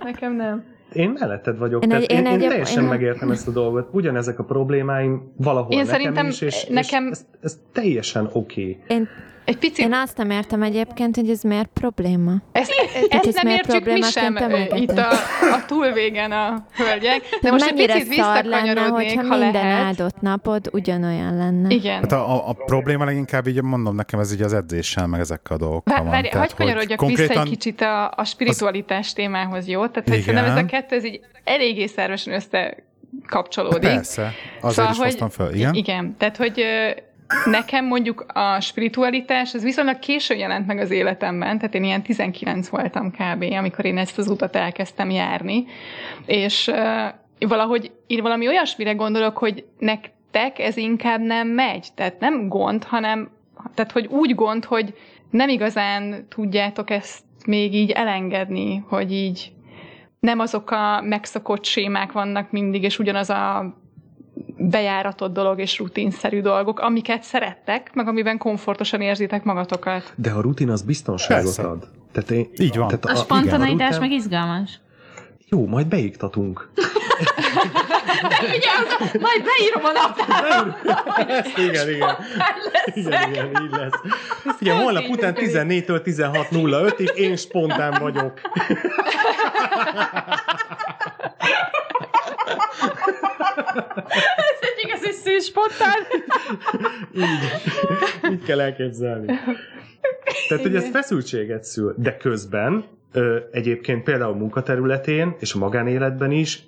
nekem nem. Én melletted vagyok, Én én, egy- tehát én, én én, egy- teljesen én- megértem ezt a dolgot. Ugyanezek a problémáim valahol Én nekem szerintem is, és, nekem- és ez, ez teljesen oké. Okay. Én, Egy picit én azt nem értem egyébként, hogy ez miért probléma. Ezt, ez ezt nem miért értjük mi sem itt a, a túlvégen a hölgyek. De De most egy picit lenne, visszakanyarodnék, hogyha ha minden lehet. áldott napod ugyanolyan lenne. Igen. Hát a, a, a probléma leginkább így mondom nekem, ez így az edzéssel, meg ezekkel a dolgokkal Várj, van. várj, hagyd kanyarodjak vissza egy kicsit a, a spiritualitás témához, jó? Tehát, hogy szerintem ez a kettő, ez így eléggé szervesen összekapcsolódik. Persze, azért Szóval, is hogy- hoztam föl. Igen? Igen, tehát hogy nekem mondjuk a spiritualitás, ez viszonylag későn jelent meg az életemben, tehát én ilyen 19 voltam kb., amikor én ezt az utat elkezdtem járni, és ö, valahogy én valami olyasmire gondolok, hogy nektek ez inkább nem megy, tehát nem gond, hanem tehát hogy úgy gond, hogy nem igazán tudjátok ezt még így elengedni, hogy így nem azok a megszokott sémák vannak mindig, és ugyanaz a bejáratott dolog és rutinszerű dolgok, amiket szerettek, meg amiben komfortosan érzitek magatokat. De a rutin az biztonságot Persze. ad. Tehát én, Így van. Tehát A igen, spontaneitás rutin- meg izgalmas. Jó, majd beiktatunk. A, majd beírom a naptárba. Igen, igen. Igen, igen, így lesz. Ugye holnap után működik. 14-től 16.05-ig én spontán vagyok. Ez egy igazi spontán. Így, így kell elképzelni. Tehát, hogy ez feszültséget szül, de közben ö, egyébként például munkaterületén és a magánéletben is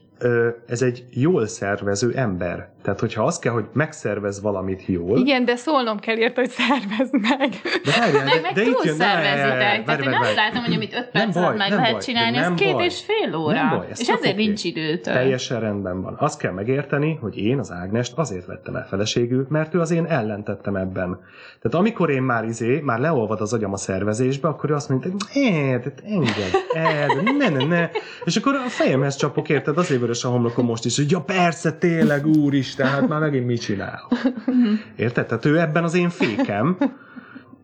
ez egy jól szervező ember. Tehát, hogyha az kell, hogy megszervez valamit jól, Igen, de szólnom kell érte, hogy szervezd meg. de várjál, Meg, de, meg de itt jön, szervezitek. Tehát várj, én azt látom, hogy amit öt Nem perc baj, alatt meg lehet baj, csinálni, nem két baj. és fél óra. Nem baj, ez és ezért oké. nincs időtől. Teljesen rendben van. Azt kell megérteni, hogy én az Ágnest azért vettem el feleségül, mert ő az én ellentettem ebben. Tehát amikor én már izé, már leolvad az agyam a szervezésbe, akkor ő azt mondja, hogy "Eh, tehát engedd el, ne, ne, ne. És akkor a fejemhez csapok, érted, azért vörös a homlokom most is, hogy ja persze, tényleg, úristen, hát már megint mit csinál. Érted? Tehát ő ebben az én fékem,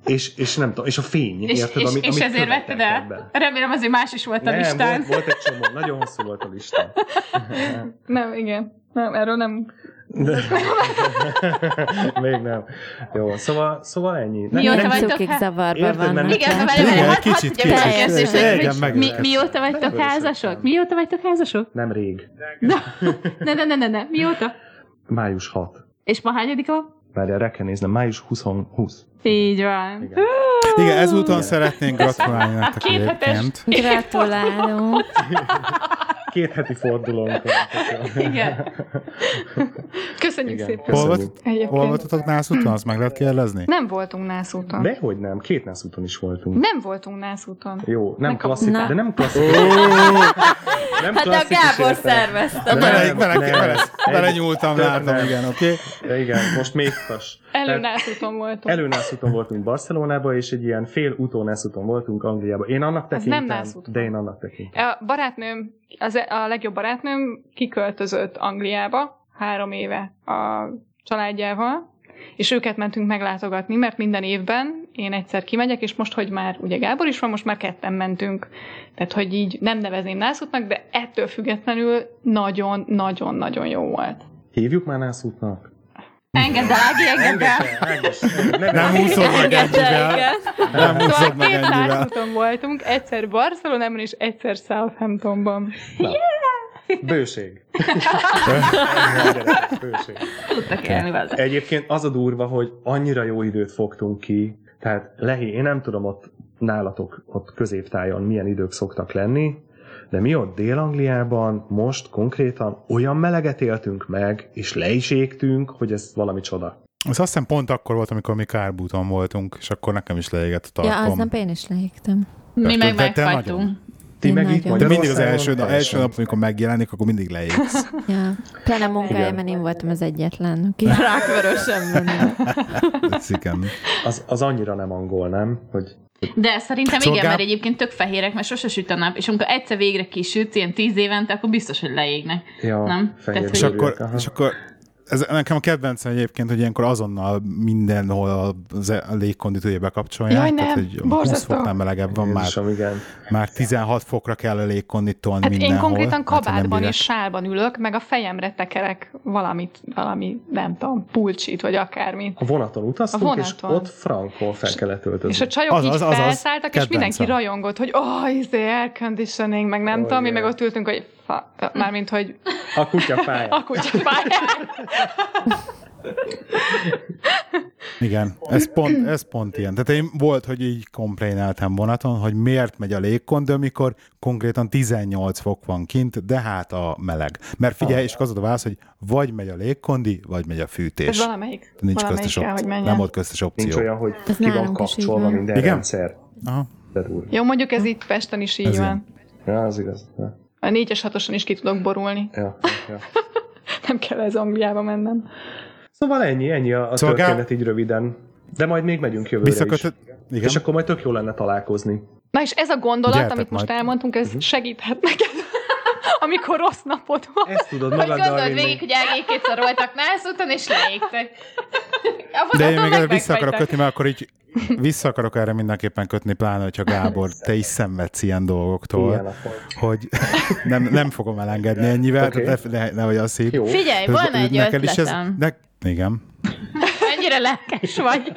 és, és nem tudom, és a fény, És, érted, és, amit, és amit ezért vetted el? ebben. Remélem azért más is volt a Nem, listán. volt, volt egy csomó, nagyon hosszú volt a lista. Nem, igen. Nem, erről nem. Még nem. Jó, szóval, szóval ennyi. Mióta nem, vagytok Cukik zavarba Érted, mert- vannak. Igen, várj, Igen, hadd kicsit, kicsit. Igen, hogy meg- mi, mióta vagytok házasok? Mióta vagytok házasok? nem rég. Ne, ne, ne, ne, ne. Mióta? Május 6. És ma hányadika van? Várjál, rá kell néznem. Május 20. 20. Így van. Igen. Igen, ezúton szeretnénk gratulálni nektek egyébként. Gratulálunk. Két heti fordulónk. Igen. Köszönjük Igen, szépen. Hol, volt, hol voltatok nászúton? Azt meg lehet kérdezni? Nem voltunk nászúton. Dehogy nem, két nászúton is voltunk. Nem voltunk nászúton. Jó, nem Nekem- klasszikus, Na. de nem klasszikus. nem Hát a Gábor szervezte. Bele, bele, nem. bele, bele nyúltam, látom, igen, oké. Ja, igen, most még tas. Előnászúton voltunk. Előnászúton voltunk Barcelonába, és egy ilyen fél utónászúton voltunk Angliába. Én annak tekintem, nem de én annak tekintem. A barátnőm, az, a legjobb barátnőm kiköltözött Angliába három éve a családjával, és őket mentünk meglátogatni, mert minden évben én egyszer kimegyek, és most, hogy már ugye Gábor is van, most már ketten mentünk. Tehát, hogy így nem nevezném nászútnak, de ettől függetlenül nagyon-nagyon-nagyon jó volt. Hívjuk már nászútnak? Engedd el, Ági, engedd el. Nem úszod meg ennyivel. Nem úszod Szóval meg nászúton voltunk, egyszer Barcelonában és egyszer Southamptonban. Bőség. Bőség. Tudtak élni vele. Egyébként az a durva, hogy annyira jó időt fogtunk ki, tehát Lehi, én nem tudom ott nálatok, ott középtájon milyen idők szoktak lenni, de mi ott Dél-Angliában most konkrétan olyan meleget éltünk meg, és le is égtünk, hogy ez valami csoda. Ez azt hiszem pont akkor volt, amikor mi Kárbúton voltunk, és akkor nekem is leégett a Ja, tarkom. aznap én is leégtem. Mi meg megfagytunk. Ti Én meg itt. De mindig az első, az első nap, amikor megjelenik, akkor mindig leégsz. Ja. Pláne munkájában én voltam az egyetlen, aki rákvörösen. Az, az annyira nem angol, nem? Hogy De szerintem Szóval igen, mert egyébként tök fehérek, mert sose süt a nap, és amikor egyszer végre kisüt, ilyen tíz évente, akkor biztos, hogy leégnek. ja, Nem? Tehát, És akkor, és akkor ez nekem a kedvencem egyébként, hogy ilyenkor azonnal mindenhol a, légkonditúja bekapcsolják. Jaj, tehát, nem, hogy 20 borzasztó. foknál melegebb van, már, Jézusom, igen. már 16 fokra kell a légkonditolni Hát mindenhol. én konkrétan Hát, hogy kabátban és sálban ülök, meg a fejemre tekerek valamit, valami, nem tudom, pulcsit, vagy akármit. A vonaton utaztunk, A és vonaton. ott frankol fel kellett öltözni. És a csajok Az, így az, az, az. felszálltak, és mindenki rajongott, hogy oh, izé, air conditioning, meg nem Oh, tudom, mi yeah. meg ott ültünk, hogy fa, mármint, hogy A kutya fája. a kutyafáján. Igen, ez pont, ez pont ilyen. Tehát én volt, hogy így komplénáltam vonaton, hogy miért megy a légkond, amikor konkrétan 18 fok van kint, de hát a meleg. Mert figyelj, és az a válasz, hogy vagy megy a légkondi, vagy megy a Ez fűtés. valamelyik, Nincs valamelyik köztes kell, opció. menjen. Nem volt köztes opció. Nincs olyan, hogy Ez ki van kapcsolva minden Igen? rendszer. Aha. Jó, mondjuk ez itt Pesten is így Ez van. Ja, az igaz. Ja, A négyes hatoson is ki tudok borulni. ja, ja. Nem kell ez Angliába mennem. Szóval ennyi, ennyi a, a Szóval történet így röviden. De majd még megyünk jövőre Visszakötött? is. Igen. És akkor majd tök jó lenne találkozni. Na és ez a gondolat, Gyertek amit most majd. elmondtunk, ez Mhm. segíthet neked, amikor rossz napod van. Ezt tudod Hogy magaddal gondold vinni. végig, hogy Ági kétszer voltak nászúton, és leégtek. De én még meg erre vissza akarok kötni, mert akkor így vissza akarok erre mindenképpen kötni, pláne, hogyha Gábor, te is szenvedsz ilyen dolgoktól, Ilyen hogy nem, nem fogom elengedni ennyivel, okay. ne, ne, nehogy az szép. Jó. Figyelj, volna egy neked is ez, ötletem. de, igen. Mennyire lelkes vagy.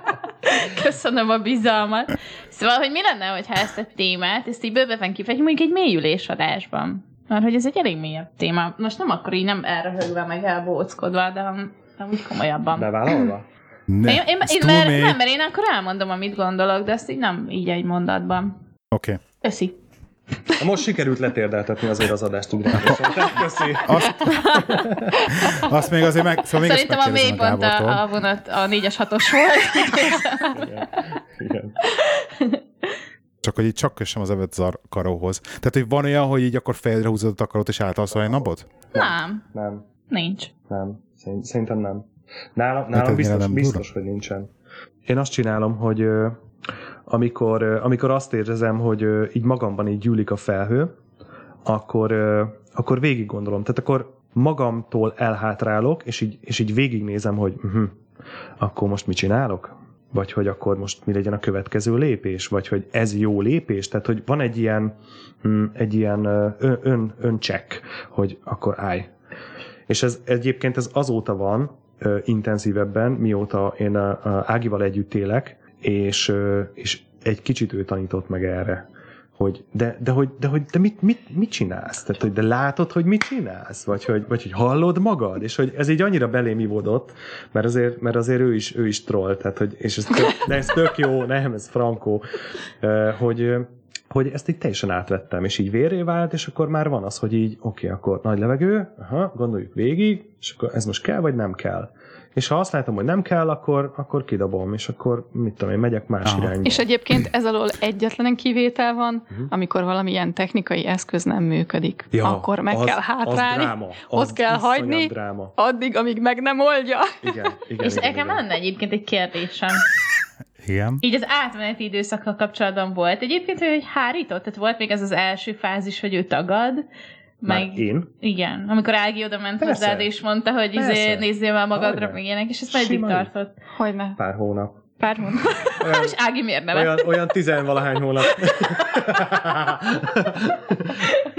Köszönöm a bizalmat. Szóval, hogy mi lenne, hogyha ezt a témát, ezt így bőven kifejtjük, mondjuk egy mélyülés adásban. Mert hogy ez egy elég mélyebb téma. Most nem akkor így nem elröhögve, meg elbóckodva, de, de úgy komolyabban. Bevállalva? Ne, én, én, én mert, nem, mert én akkor elmondom, amit gondolok, de ezt így nem így egy mondatban. Oké. Okay. Köszi. Most sikerült letérdeltetni azért az adást. Tehát Köszi. Azt, azt még azért meg... Szóval még Szerintem a mélypont a, a vonat a 4-es 6-os volt. Igen. Igen. Csak hogy így csak kössem az zar karóhoz. Tehát, hogy van olyan, hogy így akkor fejedre húzod a takarót és átalszol egy napot? nem, Nem, nincs. nem. Szerint- Szerintem nem. Nálam, Hát nálam biztos, nem biztos, hogy nincsen. Én azt csinálom, hogy amikor, amikor azt érzem, hogy így magamban így gyűlik a felhő, akkor, akkor végig gondolom. Tehát akkor magamtól elhátrálok, és így, és így végignézem, hogy uh-huh, akkor most mit csinálok? vagy hogy akkor most mi legyen a következő lépés, vagy hogy ez jó lépés, tehát hogy van egy ilyen, mm, egy ilyen ö, ön, öncheck, hogy akkor állj. És ez egyébként ez azóta van intenzívebben, mióta én Ágival együtt élek, és, és egy kicsit ő tanított meg erre hogy de, de, hogy, de, hogy, de mit, mit, mit csinálsz? Tehát, hogy de látod, hogy mit csinálsz? Vagy hogy, vagy hogy hallod magad? És hogy ez így annyira belém ivódott, mert azért, mert azért ő is, ő is troll, tehát, hogy, és ez tök, de ez tök jó, nem, ez frankó, hogy, hogy ezt így teljesen átvettem, és így vérré vált, és akkor már van az, hogy így, oké, okay, akkor nagy levegő, aha, gondoljuk végig, és akkor ez most kell, vagy nem kell és ha azt látom, hogy nem kell, akkor, akkor kidobom, és akkor mit tudom én, megyek más Aha. irányba. És egyébként ez alól egyetlen kivétel van, uh-huh. amikor valamilyen technikai eszköz nem működik. Ja, akkor meg az, kell hátrálni, az dráma, az ott kell hagyni, dráma. addig, amíg meg nem oldja. Igen, igen, és nekem lenne egyébként egy kérdésem. Igen. Így az átmeneti időszakkal kapcsolatban volt egyébként, hogy hárított? Tehát volt még ez az első fázis, hogy ő tagad, meg, Már én? Igen, amikor Ági oda ment Persze. hozzád, és mondta, hogy izé, nézzél már magadra, meg ilyenek, és ezt meddig tartott? Hogyne. Pár hónap. Pár hónap. Olyan, és Ági miért nem? Olyan, olyan tizenvalahány hónap.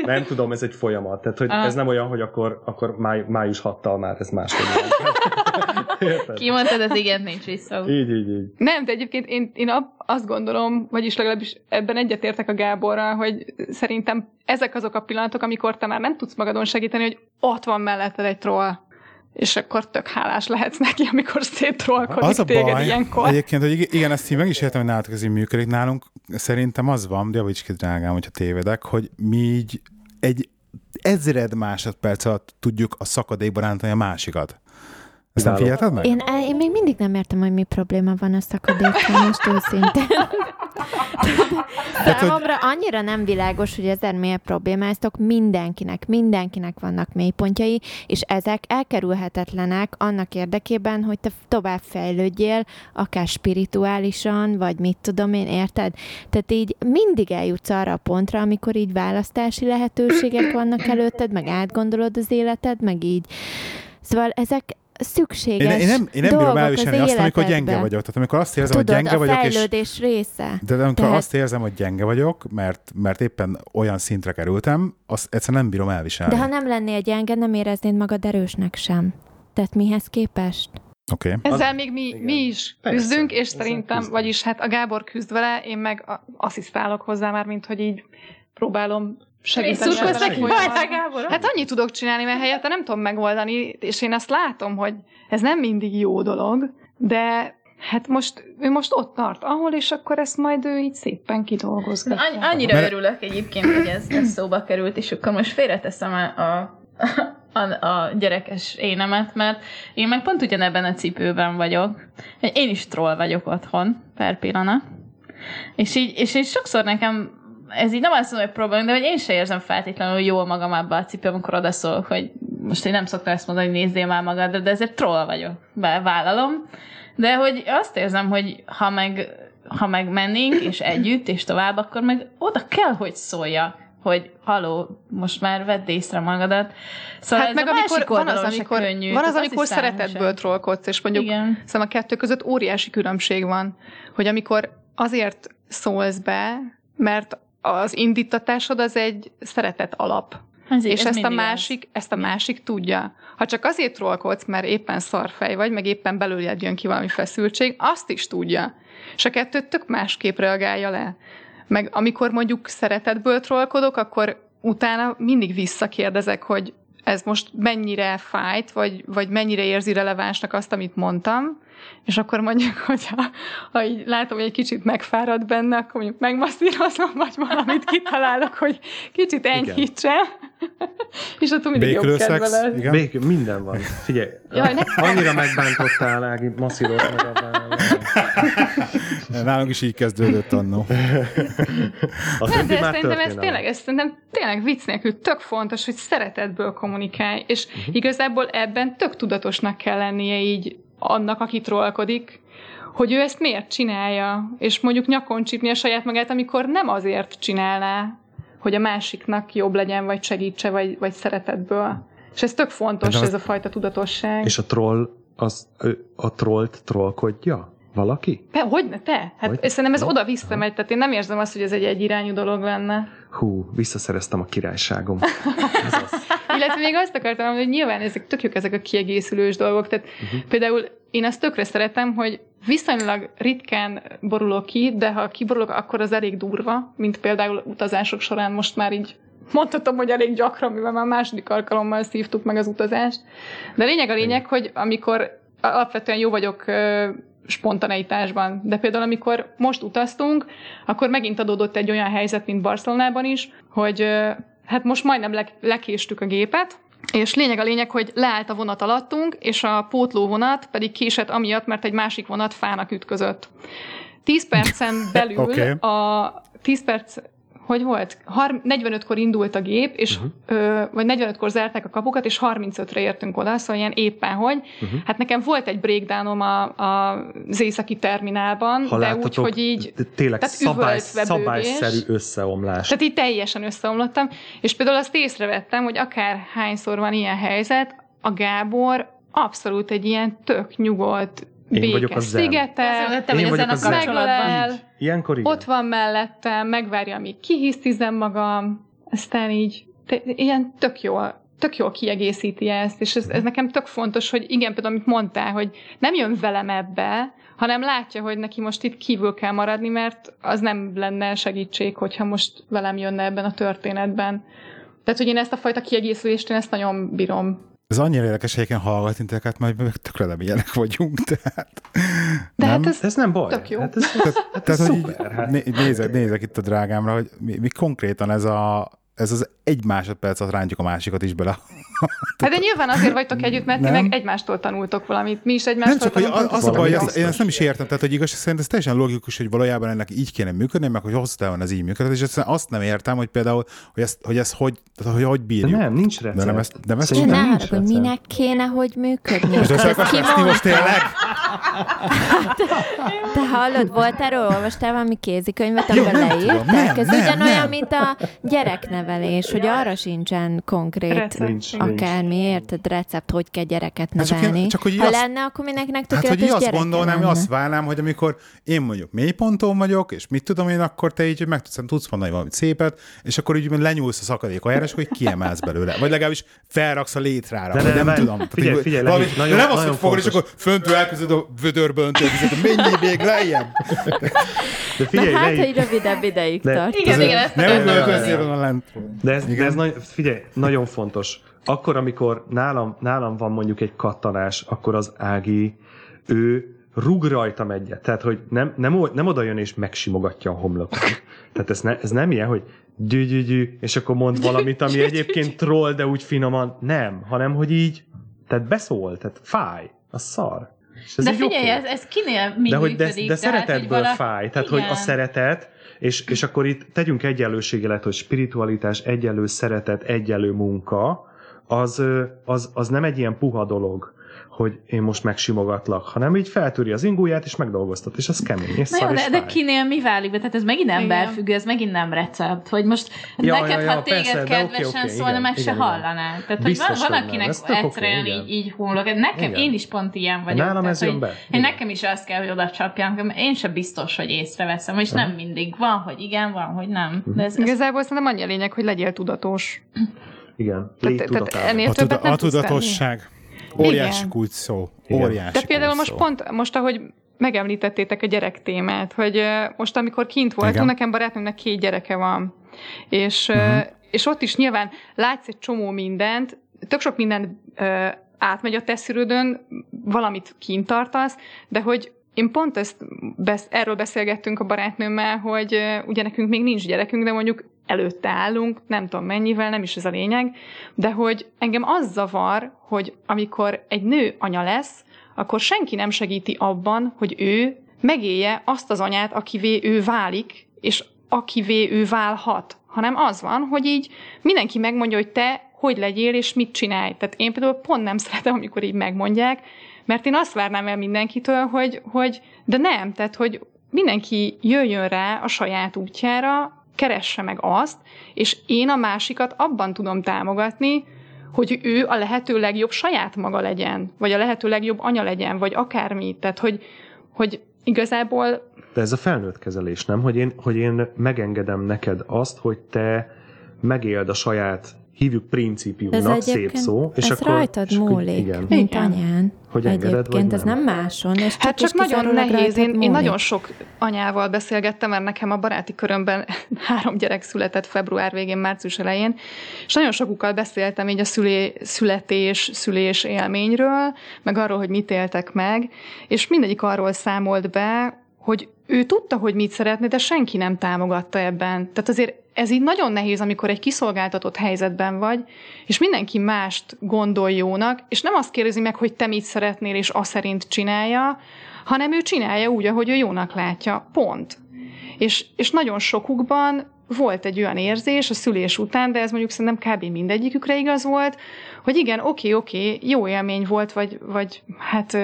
nem tudom, ez egy folyamat. Tehát, hogy ah. ez nem olyan, hogy akkor, akkor máj, május 6-tal már ez máshogy Ki mondtad, az igen, nincs vissza. Így, így, így. Nem, de egyébként én, én azt gondolom, vagyis legalábbis ebben egyetértek a Gáborral, hogy szerintem ezek azok a pillanatok, amikor te már nem tudsz magadon segíteni, hogy ott van melletted egy troll és akkor tök hálás lehetsz neki, amikor széttrollkodik az a téged baj, ilyenkor. Egyébként, hogy igen, ezt így meg is értem, hogy nálatok ez így működik. Nálunk szerintem az van, de javíts ki drágám, hogyha tévedek, hogy mi így egy ezred másodperc alatt tudjuk a szakadékba rántani a másikat. Ezt nem figyelted meg? Én, én még mindig nem értem, hogy mi probléma van a szakadékkal, most őszintén. Számomra annyira nem világos, hogy ezer miért problémáztok, mindenkinek, mindenkinek vannak mélypontjai, és ezek elkerülhetetlenek annak érdekében, hogy te tovább fejlődjél, akár spirituálisan, vagy mit tudom én, érted? Tehát így mindig eljutsz arra a pontra, amikor így választási lehetőségek vannak előtted, meg átgondolod az életed, meg így Szóval ezek, szükséges Én, én nem, én nem bírom elviselni azt, amikor gyenge vagyok. Tehát amikor azt érzem, Tudod, hogy gyenge a vagyok, fejlődés és, része. De amikor Tehát... azt érzem, hogy gyenge vagyok, mert, mert éppen olyan szintre kerültem, azt egyszerűen nem bírom elviselni. De ha nem lennél gyenge, nem éreznéd magad erősnek sem. Tehát mihez képest? Okay. Ezzel még mi, mi is Persze. küzdünk, és Ezzel szerintem, küzdünk. vagyis hát a Gábor küzd vele, én meg asszisztálok hozzá már, mint hogy így próbálom segíteni. Hát annyit tudok csinálni, mert helyette nem tudom megoldani, és én azt látom, hogy ez nem mindig jó dolog, de hát most, ő most ott tart, ahol, és akkor ezt majd ő így szépen kidolgozza. Annyi, annyira mert... örülök egyébként, hogy ez, ez szóba került, és akkor most félreteszem a, a, a, a gyerekes énemet, mert én meg pont ugyanebben a cipőben vagyok. Én is troll vagyok otthon, per pillanat. És így, és így sokszor nekem ez így nem azt mondom, hogy probléma, de hogy én sem érzem feltétlenül jól magam abba a cipő, amikor odaszólok, hogy most én nem szoktam ezt mondani, hogy nézzél már magadra, de ezért troll vagyok, vállalom. De hogy azt érzem, hogy ha meg, ha meg mennénk, és együtt, és tovább, akkor meg oda kell, hogy szólja hogy haló, most már vedd észre magadat. Szóval hát meg amikor van az, amikor, könnyű, van az, amikor szeretetből trollkodsz, és mondjuk Igen. szóval a kettő között óriási különbség van, hogy amikor azért szólsz be, mert az indítatásod az egy szeretet alap. Ez és ez ezt a, másik, az. ezt a másik tudja. Ha csak azért trollkodsz, mert éppen szarfej vagy, meg éppen belőled jön ki valami feszültség, azt is tudja. És a kettőt tök másképp reagálja le. Meg amikor mondjuk szeretetből trollkodok, akkor utána mindig visszakérdezek, hogy ez most mennyire fájt, vagy, vagy mennyire érzi relevánsnak azt, amit mondtam, és akkor mondjuk, hogy ha, ha így látom, hogy egy kicsit megfárad benne, akkor mondjuk megmasszírozom, vagy valamit kitalálok, hogy kicsit enyhítse. és attól mindig jobb kedve Igen? Békül, minden van. Figyelj, Jaj, ne... annyira megbántottál, Ági, masszíroz meg a Nálunk is így kezdődött annó. Nem, de szerintem ez tényleg, ez szerintem tényleg vicc nélkül tök fontos, hogy szeretetből kommunikálj, és uh-huh. igazából ebben tök tudatosnak kell lennie így annak, aki trollkodik, hogy ő ezt miért csinálja, és mondjuk nyakon csípni a saját magát, amikor nem azért csinálná, hogy a másiknak jobb legyen, vagy segítse, vagy, vagy szeretetből. És ez tök fontos, ez a fajta tudatosság. És a troll, az, a trollt trollkodja? Valaki? Te, hogy ne, te? Hát Hogy? szerintem ez oda visszamegy, tehát én nem érzem azt, hogy ez egy egyirányú dolog lenne. Hú, visszaszereztem a királyságom. Ez az. Illetve még azt akartam, mondani, hogy nyilván ezek tök jók ezek a kiegészülős dolgok. Tehát uh-huh. például én azt tökre szeretem, hogy viszonylag ritkán borulok ki, de ha kiborulok, akkor az elég durva, mint például utazások során most már így mondhatom, hogy elég gyakran, mivel már második alkalommal szívtuk meg az utazást. De a lényeg a lényeg, hogy amikor alapvetően jó vagyok spontaneitásban, de például amikor most utaztunk, akkor megint adódott egy olyan helyzet, mint Barcelonában is, hogy hát most majdnem le- lekéstük a gépet, és lényeg a lényeg, hogy leállt a vonat alattunk, és a pótló vonat pedig késett amiatt, mert egy másik vonat fának ütközött. 10 percen belül okay. a 10 perc, hogy volt? Har- 45-kor indult a gép, és uh-huh. ö, vagy 45-kor zárták a kapukat, és 35-re értünk oda, szóval ilyen éppen hogy. Uh-huh. Hát nekem volt egy breakdownom a, a, az északi terminálban, Ha de úgy, hogy így tényleg tehát szabály, szabályszerű összeomlás. tehát így teljesen összeomlottam, és például azt észrevettem, hogy akár hányszor van ilyen helyzet, a Gábor abszolút egy ilyen tök nyugodt, Én vagyok a zen. szigetel, Lettem, Én vagyok ezen a az zen. Így. Ilyenkor igen. ott van mellettem, megvárja, amíg kihisztizem magam, aztán így te, ilyen tök jól, tök jól kiegészíti ezt, és ez, ez nekem tök fontos, hogy igen, például amit mondtál, hogy nem jön velem ebbe, hanem látja, hogy neki most itt kívül kell maradni, mert az nem lenne segítség, hogyha most velem jönne ebben a történetben. Tehát, hogy én ezt a fajta kiegészülést, én ezt nagyon bírom. Ez annyira érdekes egyébként hallgatni titeket, majd meg tökre nem ilyenek vagyunk, tehát... De nem? hát ez Ez nem baj. Tök jó. Hát ez, Tehát, tehát hogy így szuper, hát. né- nézek, nézek itt a drágámra, hogy mi, mi konkrétan ez a ez az egy másodperc alatt rántjuk a másikat is bele. Hát de nyilván azért vagytok együtt, mert ti Nem. meg egymástól tanultok valamit. Mi is Nem egymástól csak, hogy az, az a baj, hogy azt, én ezt nem is értem, tehát hogy igazság szerint ez teljesen logikus, hogy valójában ennek így kéne működni, meg hogy hosszú távon ez így működhet, és egyszerűen azt nem értem, hogy például, hogy ezt hogy, ez hogy, tehát, hogy, hogy De bírjuk. nem, nincs recept. De nem ezt- nem ezt De Szerintem ne nincs recept. minek kéne, hogy működni? Most ezt Ezt akarsz most tényleg? Te hallod, volt erről, olvastál valami kézikönyvet, amiben nem leírták? Nem, Ez nem, ugyanolyan, nem. mint a gyereknevelés, hogy arra sincsen konkrét. Akármi, érted, recept, hogy kell gyereket Hát csak én- nevelni. csak hogy ha azt- lenne, akkor mindenkinek Hát, tökéletes hogy így azt gondolnám, hogy lenne. azt várnám, hogy amikor én mondjuk mélyponton vagyok, és mit tudom én, akkor te így meg tudsz, tudsz mondani valamit szépet, és akkor így lenyúlsz a szakadék akkor így kiemelsz belőle. Vagy legalábbis felraksz a létrára, De nem várj, tudom. Figyelj, figyelj, valami- nagyon- nem azt, hogy fogod, és fontos. akkor föntről elkezded a vödörbe önteni, mennyi még lejjebb. De figyelj, hát, Lehi, hogy rövidebb ideig De- tart. Igen, igen, ezt Nem mondani. a lent. De ez, de ez nagy, figyelj, nagyon fontos. Akkor, amikor nálam, nálam van mondjuk egy kattanás, akkor az Ági, ő rúg rajtam egyet. Tehát, hogy nem, nem, nem oda jön és megsimogatja a homlokot. Tehát ez, ne, ez nem ilyen, hogy gyű, gyű, gyű, és akkor mond valamit, ami egyébként troll, de úgy finoman. Nem, hanem, hogy így, tehát beszól, tehát fáj, a szar. És ez De figyelj, ez, ez kinél mi de, hogy de, de hogy szeretetből vala- fáj, tehát hogy a Igen. szeretet, és, és akkor itt tegyünk egyenlőségelet, hogy spiritualitás, egyenlő szeretet, egyenlő munka, az, az, az nem egy ilyen puha dolog, hogy én most megsimogatlak, hanem így feltűri az ingóját, és megdolgoztat, és az kemény, és Na szar, jó, és de, de fáj. kinél mi válik be? Tehát ez megint nem Igen. belfüggő, ez megint nem recept. Hogy most Ja, neked, ja, ja, ha téged persze, de kedvesen oké, oké, szólna, igen, meg se igen, igen. hallanál. Tehát, hogy van, van akinek egyszerűen igen. így, így hullok. Nekem, Igen. én is pont ilyen vagyok. Nálam tehát, ez jön hogy be. Én Igen. nekem is azt kell, hogy oda csapjam, mert én sem biztos, hogy észreveszem, és nem mindig. Van, hogy igen, van, hogy nem. De ez, ez Igazából szerintem annyi a lényeg, hogy legyél tudatos. Igen, Tehát- légy tehát tudatában. ennél A, tuda, többet nem a tudatosság. Óriási kulcs szó. Óriási De például most pont, most ahogy megemlítettétek a gyerek témát, hogy most amikor kint voltunk, Igen. nekem barátnőmnek két gyereke van, és, Mhm. uh-huh. és ott is nyilván látsz egy csomó mindent, tök sok minden ö, átmegy a te szűrődön, valamit kint tartasz, de hogy én pont ezt, erről beszélgettünk a barátnőmmel, hogy ugye nekünk még nincs gyerekünk, de mondjuk előtte állunk, nem tudom mennyivel, nem is ez a lényeg, de hogy engem az zavar, hogy amikor egy nő anya lesz, akkor senki nem segíti abban, hogy ő megélje azt az anyát, akivé ő válik, és akivé ő válhat, hanem az van, hogy így mindenki megmondja, hogy te hogy legyél, és mit csinálj. Tehát én például pont nem szeretem, amikor így megmondják, mert én azt várnám el mindenkitől, hogy, hogy de nem, tehát hogy mindenki jöjjön rá a saját útjára, keresse meg azt, és én a másikat abban tudom támogatni, hogy ő a lehető legjobb saját maga legyen, vagy a lehető legjobb anya legyen, vagy akármi. Tehát, hogy, hogy igazából De ez a felnőtt kezelés, nem? Hogy én, hogy én megengedem neked azt, hogy te megéld a saját hívjuk principiumnak, Ez szép szó. És ez akkor, rajtad és múlik, Igen. mint Igen. anyán. Hogy engeded, Egyébként vagy ez nem? nem máson, és Hát csak nagyon nehéz. Én, én nagyon sok anyával beszélgettem, mert nekem a baráti körömben három gyerek született február végén, március elején, és nagyon sokukkal beszéltem így a szülé, születés, szülés élményről, meg arról, hogy mit éltek meg, és mindegyik arról számolt be, hogy ő tudta, hogy mit szeretne, de senki nem támogatta ebben. Tehát azért ez így nagyon nehéz, amikor egy kiszolgáltatott helyzetben vagy, és mindenki mást gondol jónak, és nem azt kérdezi meg, hogy te mit szeretnél, és azt szerint csinálja, hanem ő csinálja úgy, ahogy ő jónak látja. Pont. És, és nagyon sokukban volt egy olyan érzés a szülés után, de ez mondjuk szerintem kb. mindegyikükre igaz volt, hogy igen, oké, oké, jó élmény volt, vagy, vagy hát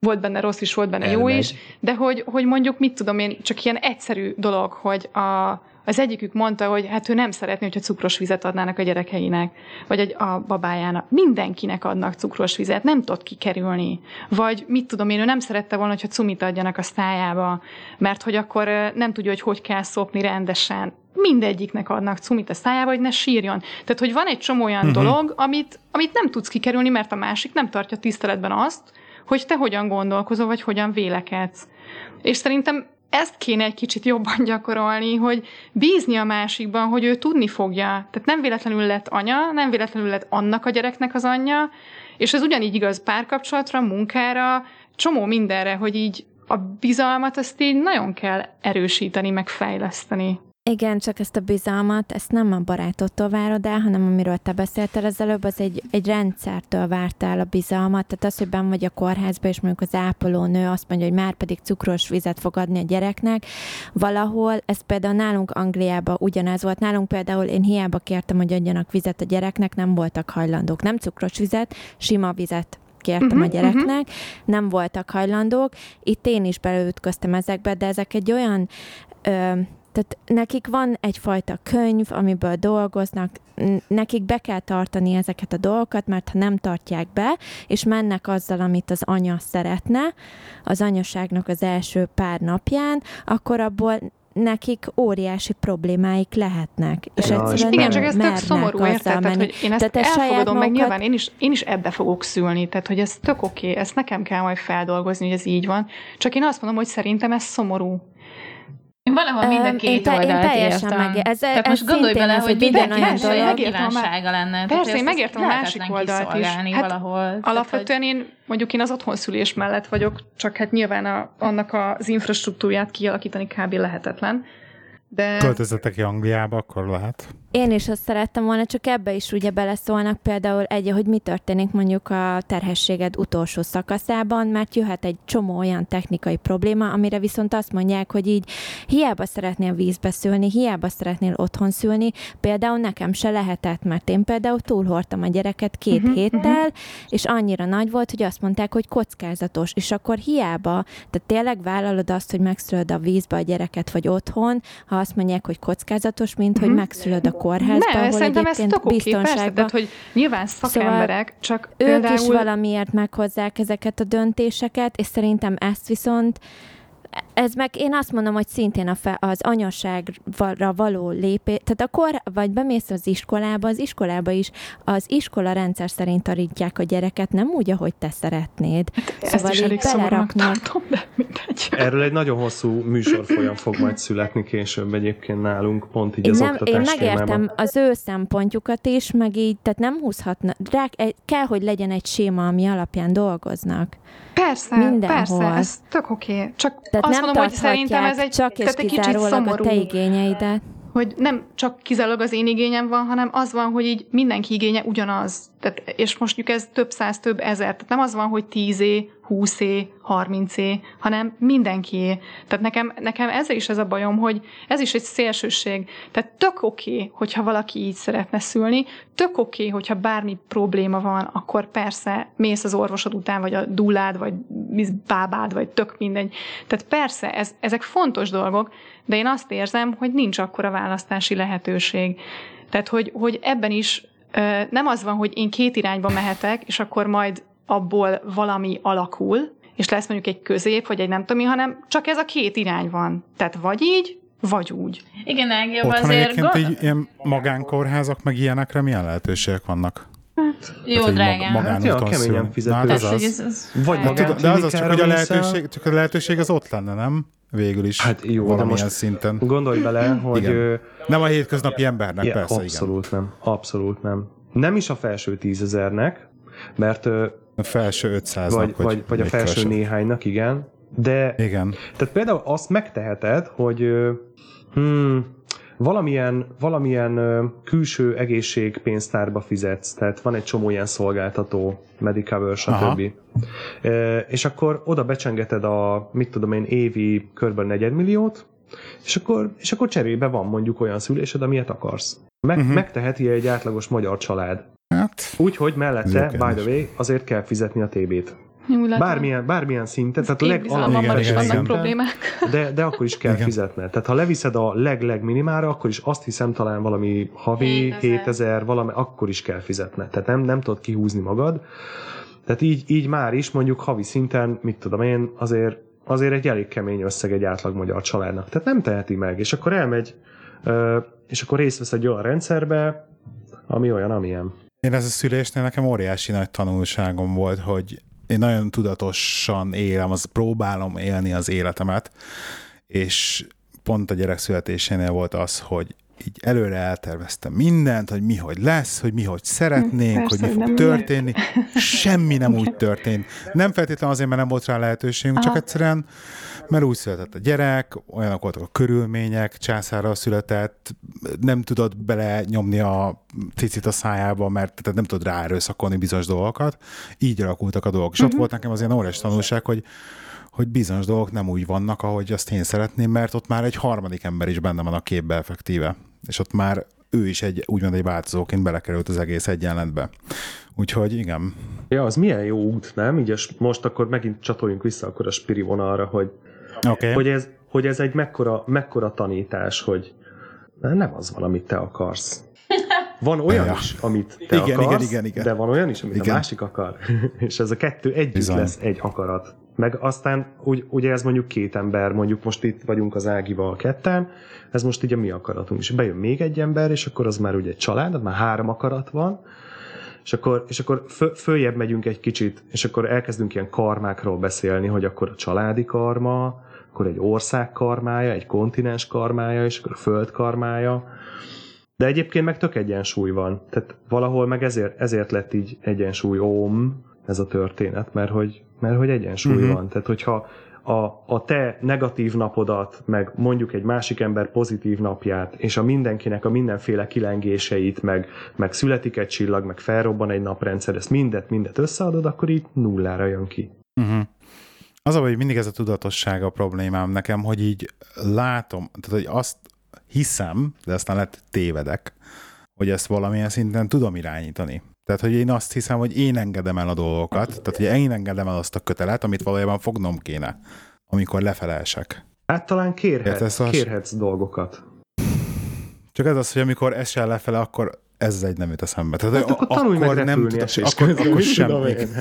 volt benne rossz is, volt benne jó Elmegy. is, de hogy, hogy mondjuk, mit tudom én, csak ilyen egyszerű dolog, hogy a, az egyikük mondta, hogy hát ő nem szeretné, hogyha cukros vizet adnának a gyerekeinek, vagy a babájának. Mindenkinek adnak cukros vizet, nem tudott kikerülni. Vagy mit tudom én, ő nem szerette volna, hogyha cumit adjanak a szájába, mert hogy akkor nem tudja, hogy hogy kell szopni rendesen. Mindegyiknek adnak cumit a szájába, hogy ne sírjon. Tehát, hogy van egy csomó olyan uh-huh. dolog, amit, amit nem tudsz kikerülni, mert a másik nem tartja tiszteletben azt, hogy te hogyan gondolkozol, vagy hogyan vélekedsz. És szerintem ezt kéne egy kicsit jobban gyakorolni, hogy bízni a másikban, hogy ő tudni fogja. Tehát nem véletlenül lett anya, nem véletlenül lett annak a gyereknek az anyja, és ez ugyanígy igaz párkapcsolatra, munkára, csomó mindenre, hogy így a bizalmat azt így nagyon kell erősíteni, meg fejleszteni. Igen, csak ezt a bizalmat, ezt nem a barátottól várod el, hanem amiről te beszéltél az előbb, az egy, egy rendszertől vártál a bizalmat. Tehát az, hogy benn vagy a kórházba, és mondjuk az ápolónő azt mondja, hogy már pedig cukros vizet fog adni a gyereknek, valahol, ez például nálunk Angliában ugyanez volt. Nálunk például én hiába kértem, hogy adjanak vizet a gyereknek, nem voltak hajlandók. Nem cukros vizet, sima vizet kértem Mhm, uh-huh, a gyereknek, uh-huh. nem voltak hajlandók. Itt én is beleütköztem ezekbe, de ezek egy olyan ö, tehát nekik van egyfajta könyv, amiből dolgoznak, nekik be kell tartani ezeket a dolgokat, mert ha nem tartják be, és mennek azzal, amit az anya szeretne, az anyaságnak az első pár napján, akkor abból nekik óriási problémáik lehetnek. És Ja, egyszerűen Igen, csak ez tök szomorú, érted? Tehát, menni. hogy én ezt Tehát elfogadom, meg magukat- nyilván én is, én is ebbe fogok szülni, tehát hogy ez tök oké, ezt nekem kell majd feldolgozni, hogy ez így van. Csak én azt mondom, hogy szerintem ez szomorú. Én valahol mind a két én te- én oldalt teljesen értem. meg- ez- Tehát ez most gondolj bele, az, hogy hogy minden olyan dolog kívánsága lenne. Persze, hogy én megértem a másik oldalt is. Hát valahol. Alapvetően én, mondjuk én az otthonszülés mellett vagyok, csak hát nyilván a, annak az infrastruktúrát kialakítani kb. lehetetlen. De Költözetek ki Angliába, akkor lehet. Én is azt szerettem volna, csak ebbe is ugye beleszólnak például egy, hogy mi történik mondjuk a terhességed utolsó szakaszában, mert jöhet egy csomó olyan technikai probléma, amire viszont azt mondják, hogy így hiába szeretnél vízbe szülni, hiába szeretnél otthon szülni, például nekem se lehetett, mert én például túlhordtam a gyereket két Mhm, héttel, és annyira nagy volt, hogy azt mondták, hogy kockázatos, és akkor hiába, tehát tényleg vállalod azt, hogy megszülöd a vízbe a gyereket, vagy otthon, ha azt mondják, hogy kockázatos, mint hogy Mhm. megszülöd a kórházban, szerintem ez egyébként persze, biztonságban. tehát hogy nyilván szakemberek, csak ők például... is valamiért meghozzák ezeket a döntéseket, és szerintem ezt viszont ez meg én azt mondom, hogy szintén a fe, az anyaságra való lépés, tehát akkor, vagy bemész az iskolába, az iskolába is, az iskola rendszer szerint tanítják a gyereket, nem úgy, ahogy te szeretnéd. Ezt szóval is elég szomorúnak beleraknak. tartom, de mindegy. Erről egy nagyon hosszú műsorfolyam fog majd születni később egyébként nálunk, pont így Én, az nem, én megértem témában. az ő szempontjukat is, meg így, tehát nem húzhatna, rá, kell, hogy legyen egy séma, ami alapján dolgoznak. Persze, Mindenhol. persze, ez tök oké. Csak Tehát azt nem mondom, hogy szerintem ez egy, csak tehát és egy kicsit szomorú. a te igényeidet. Hogy nem csak kizárólag az én igényem van, hanem az van, hogy így mindenki igénye ugyanaz. Tehát, és most mondjuk ez több száz, több ezer. Tehát nem az van, hogy tízé, 20-é, 30-é, hanem mindenkié. Tehát nekem, nekem ez is ez a bajom, hogy ez is egy szélsőség. Tehát tök oké, okay, hogyha valaki így szeretne szülni, tök oké, okay, hogyha bármi probléma van, akkor persze mész az orvosod után, vagy a dullád, vagy bábád, vagy tök mindegy. Tehát persze, ez, ezek fontos dolgok, de én azt érzem, hogy nincs akkora választási lehetőség. Tehát, hogy, hogy ebben is nem az van, hogy én két irányba mehetek, és akkor majd abból valami alakul, és lesz mondjuk egy közép, vagy egy nem tudom mi, hanem csak ez a két irány van. Tehát vagy így, vagy úgy. Igen, Ági, Otthon azért egyébként gond... így ilyen magánkórházak, meg ilyenekre milyen lehetőségek vannak? Jó, hogy drágán. mag- Hát ja, keményen szül. fizető. Na, hát az. ez, ez Vagy. Hát de az az csak, hogy a lehetőség, csak a lehetőség az ott lenne, nem? Végül is. Hát jó, de valamilyen most szinten. Gondolj bele, hogy... Igen. ö, Nem a hétköznapi embernek, Ja, persze, abszolút nem. Abszolút nem. Nem is a felső tízezernek, mert ö, igen. A felső 500 vagy, vagy, vagy a még felső kevesebb. néhánynak, igen. De Igen. tehát például azt megteheted, hogy hmm, valamilyen, valamilyen külső egészségpénztárba fizetsz, tehát van egy csomó ilyen szolgáltató, Medicover, stb. Ö, És akkor oda becsengeted a, mit tudom én, évi kb. negyedmilliót, és akkor, és akkor cserébe van mondjuk olyan szülésed, amilyet akarsz. Meg, uh-huh. Megteheti egy átlagos magyar család. Hát, Úgyhogy mellette, by the way, azért kell fizetni a TB-t. Bármilyen, bármilyen szinten, tehát a legalapvetőbb is vannak problémák. de, de akkor is kell Igen. fizetned. Tehát ha leviszed a leg-leg minimára, akkor is azt hiszem talán valami havi 7000. 7000, valami, akkor is kell fizetned. Tehát nem, nem tudod kihúzni magad. Tehát így, így már is mondjuk havi szinten, mit tudom én, azért, azért egy elég kemény összeg egy átlag magyar családnak. Tehát nem teheti meg. És akkor elmegy, és akkor részt vesz egy olyan rendszerbe, ami olyan, amilyen. Én ez a szülésnél nekem óriási nagy tanulságom volt, hogy én nagyon tudatosan élem, az próbálom élni az életemet, és pont a gyerek születésénél volt az, hogy így előre elterveztem mindent, hogy mi hogy lesz, hogy mi hogy szeretnénk, Persze, hogy mi fog nem történni. Semmi nem úgy történt. Nem feltétlenül azért, mert nem volt rá lehetőségünk, csak Aha. egyszerűen, mert úgy született a gyerek, olyanok voltak a körülmények, császára született, nem tudod bele nyomni a cicit a szájába, mert tehát nem tudod ráerőszakolni bizonyos dolgokat. Így alakultak a dolgok. És ott volt nekem az ilyen óriás tanulság, hogy hogy bizonyos dolgok nem úgy vannak, ahogy azt én szeretném, mert ott már egy harmadik ember is benne van a képbe effektíve. És ott már ő is egy, úgymond egy változóként belekerült az egész egyenletbe. Úgyhogy igen. Ja, az milyen jó út, nem? Így és most akkor megint csatoljunk vissza akkor a spiri vonalra, hogy. Okay. hogy ez, hogy ez egy mekkora, mekkora tanítás, hogy nem az van, amit te akarsz. Van olyan Ja. is, amit te Igen, akarsz, igen, igen, igen. de van olyan is, amit Igen. a másik akar. És ez a kettő együtt Bizony. lesz egy akarat. Meg aztán, úgy, ugye ez mondjuk két ember, mondjuk most itt vagyunk az Ágival ketten, ez most így a mi akaratunk. És bejön még egy ember, és akkor az már ugye egy család, az már három akarat van, és akkor, és akkor fö, följebb megyünk egy kicsit, és akkor elkezdünk ilyen karmákról beszélni, hogy akkor a családi karma, akkor egy ország karmája, egy kontinens karmája, és akkor a föld karmája. De egyébként meg tök egyensúly van. Tehát valahol meg ezért, ezért lett így egyensúly óm ez a történet, mert hogy, mert hogy egyensúly Mhm. uh-huh. van. Tehát hogyha a, a te negatív napodat, meg mondjuk egy másik ember pozitív napját, és a mindenkinek a mindenféle kilengéseit, meg, meg születik egy csillag, meg felrobban egy naprendszer, ezt mindet, mindet összeadod, akkor így nullára jön ki. Uh-huh. Az a, hogy mindig ez a tudatosság a problémám nekem, hogy így látom, tehát hogy azt hiszem, de aztán lehet tévedek, hogy ezt valamilyen szinten tudom irányítani. Tehát, hogy én azt hiszem, hogy én engedem el a dolgokat, tehát, hogy én engedem el azt a kötelet, amit valójában fognom kéne, amikor lefelelsek. Hát talán kérhetsz, Értesz, az- kérhetsz dolgokat. Csak ez az, hogy amikor esel lefele, akkor ez egy nem jut eszembe. Tehát, Hát akkor tanulj meg repülni tudod- esés akkor, közben, akkor tudom én.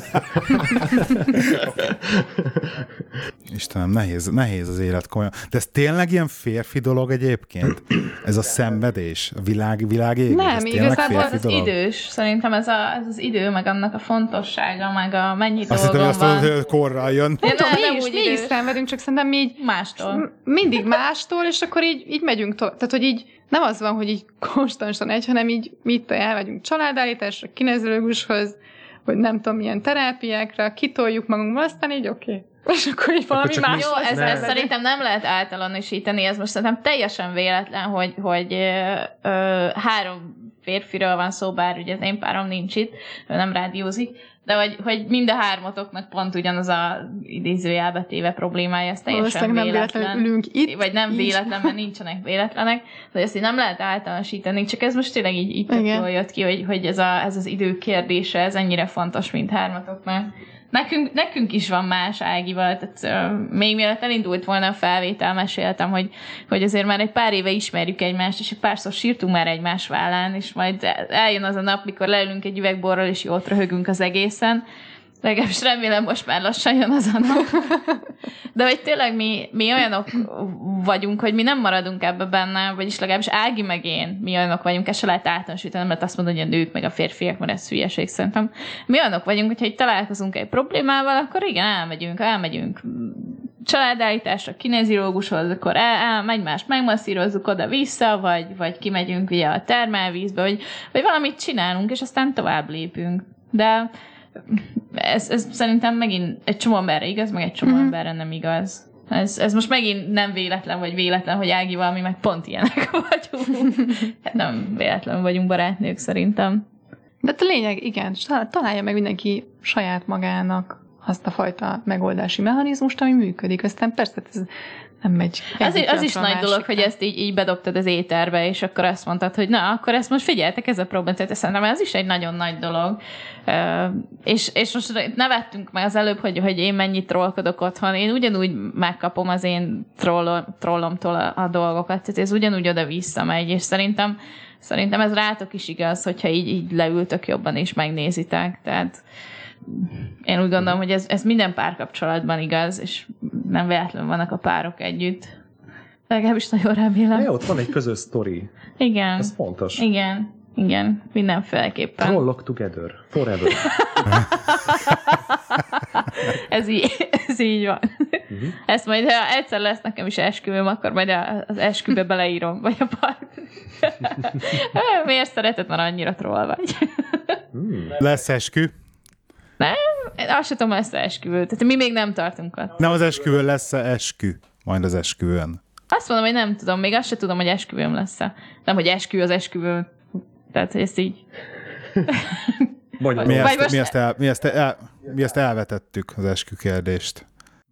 Istenem, nehéz, nehéz az élet komolyan. De ez tényleg ilyen férfi dolog egyébként? Ez a szenvedés? A világ, világ égés? Nem, ez igazából férfi az dolog? idős. Szerintem ez, a, ez az idő, meg annak a fontossága, meg a mennyi Azt hittem, dolgom azt van. mondod, hogy korral jön. Nem tudom, nem mi is, mi is szenvedünk, csak szerintem mi így Mástól. mindig mástól, és akkor így, így megyünk tovább. Tehát, hogy így nem az van, hogy így konstantan egy, hanem így mit elmegyünk családállításra, kinezelőgushoz, vagy nem tudom, milyen terápiákra, kitoljuk magunkba, aztán így oké. Okay. És akkor így valami csak más. Jó, ez, ez szerintem nem lehet általánosítani, ez most szerintem teljesen véletlen, hogy, hogy ö, ö, három férfiről van szó, bár ugye az én párom nincs itt, ő nem rádiózik, de hogy, hogy mind a hármatoknak pont ugyanaz a idézőjelbe téve problémája, ez teljesen nem véletlen. ülünk itt. vagy nem így. véletlen, mert nincsenek véletlenek, de ezt így nem lehet általánosítani, csak ez most tényleg így, így jól jött ki, hogy, hogy ez, a, ez az idő kérdése, ez ennyire fontos, mint hármatoknak. Nekünk, nekünk is van más Ágival, tehát uh, még mielőtt elindult volna a felvétel, meséltem, hogy, hogy azért már egy pár éve ismerjük egymást, és egy párszor sírtunk már egymás vállán, és majd eljön az a nap, mikor leülünk egy üvegborral, és jót röhögünk az egészen, Legalábbis remélem most már lassan jön az a nap. De hogy tényleg mi, mi olyanok vagyunk, hogy mi nem maradunk ebbe benne, vagyis legalábbis Ági meg én, mi olyanok vagyunk, ezt se lehet általánosítani, nem azt mondani, hogy a nők meg a férfiak, mert ez hülyeség szerintem. Mi olyanok vagyunk, hogyha itt találkozunk egy problémával, akkor igen, elmegyünk, elmegyünk családállításra, kineziológushoz, akkor el, el, egymást megmasszírozzuk oda-vissza, vagy, vagy kimegyünk ugye a termálvízbe, vagy, vagy valamit csinálunk, és aztán tovább lépünk. De ez, ez szerintem megint egy csomó emberre igaz, meg egy csomó mm-hmm. emberre nem igaz. Ez, ez most megint nem véletlen, vagy véletlen, hogy Ágival mi meg pont ilyenek vagyunk. Hát nem véletlen vagyunk barátnők szerintem. De a lényeg, igen, találja meg mindenki saját magának azt a fajta megoldási mechanizmust, ami működik. Aztán persze ez nem megy. Az, az is nagy dolog, hogy ezt így, így bedobtad az éterbe, és akkor azt mondtad, hogy na, akkor ezt most figyeltek, ez a probléma. Tehát szerintem ez is egy nagyon nagy dolog. Uh, és, és most nevettünk meg az előbb, hogy, hogy én mennyit trollkodok otthon. Én ugyanúgy megkapom az én trollom, trollomtól a, a dolgokat, tehát ez ugyanúgy oda-vissza megy, és szerintem Szerintem ez rátok is igaz, hogyha így, így leültök jobban és megnézitek. Tehát én úgy gondolom, hogy ez, ez minden párkapcsolatban igaz, és nem véletlenül vannak a párok együtt. Legalábbis nagyon remélem. Ja, ott van egy közös sztori. Igen. Ez fontos. Igen. Igen, mindenféleképpen. Trollok together, forever. ez, így, ez így van. Uh-huh. Ezt majd, ha egyszer lesz nekem is esküvőm, akkor majd az esküvőbe beleírom, vagy a part. Miért szereted, mert annyira troll vagy? Hmm. Lesz eskü? Nem, azt sem tudom, lesz esküvő. Tehát mi még nem tartunk ott. Nem az esküvő lesz -e eskü, majd az esküvőn. Azt mondom, hogy nem tudom, még azt sem tudom, hogy esküvőm lesz-e. Nem, hogy eskü az esküvő. Tehát, hogy ezt így... mi, ezt, mi, ezt el, mi, ezt el, mi ezt elvetettük, az eskü kérdést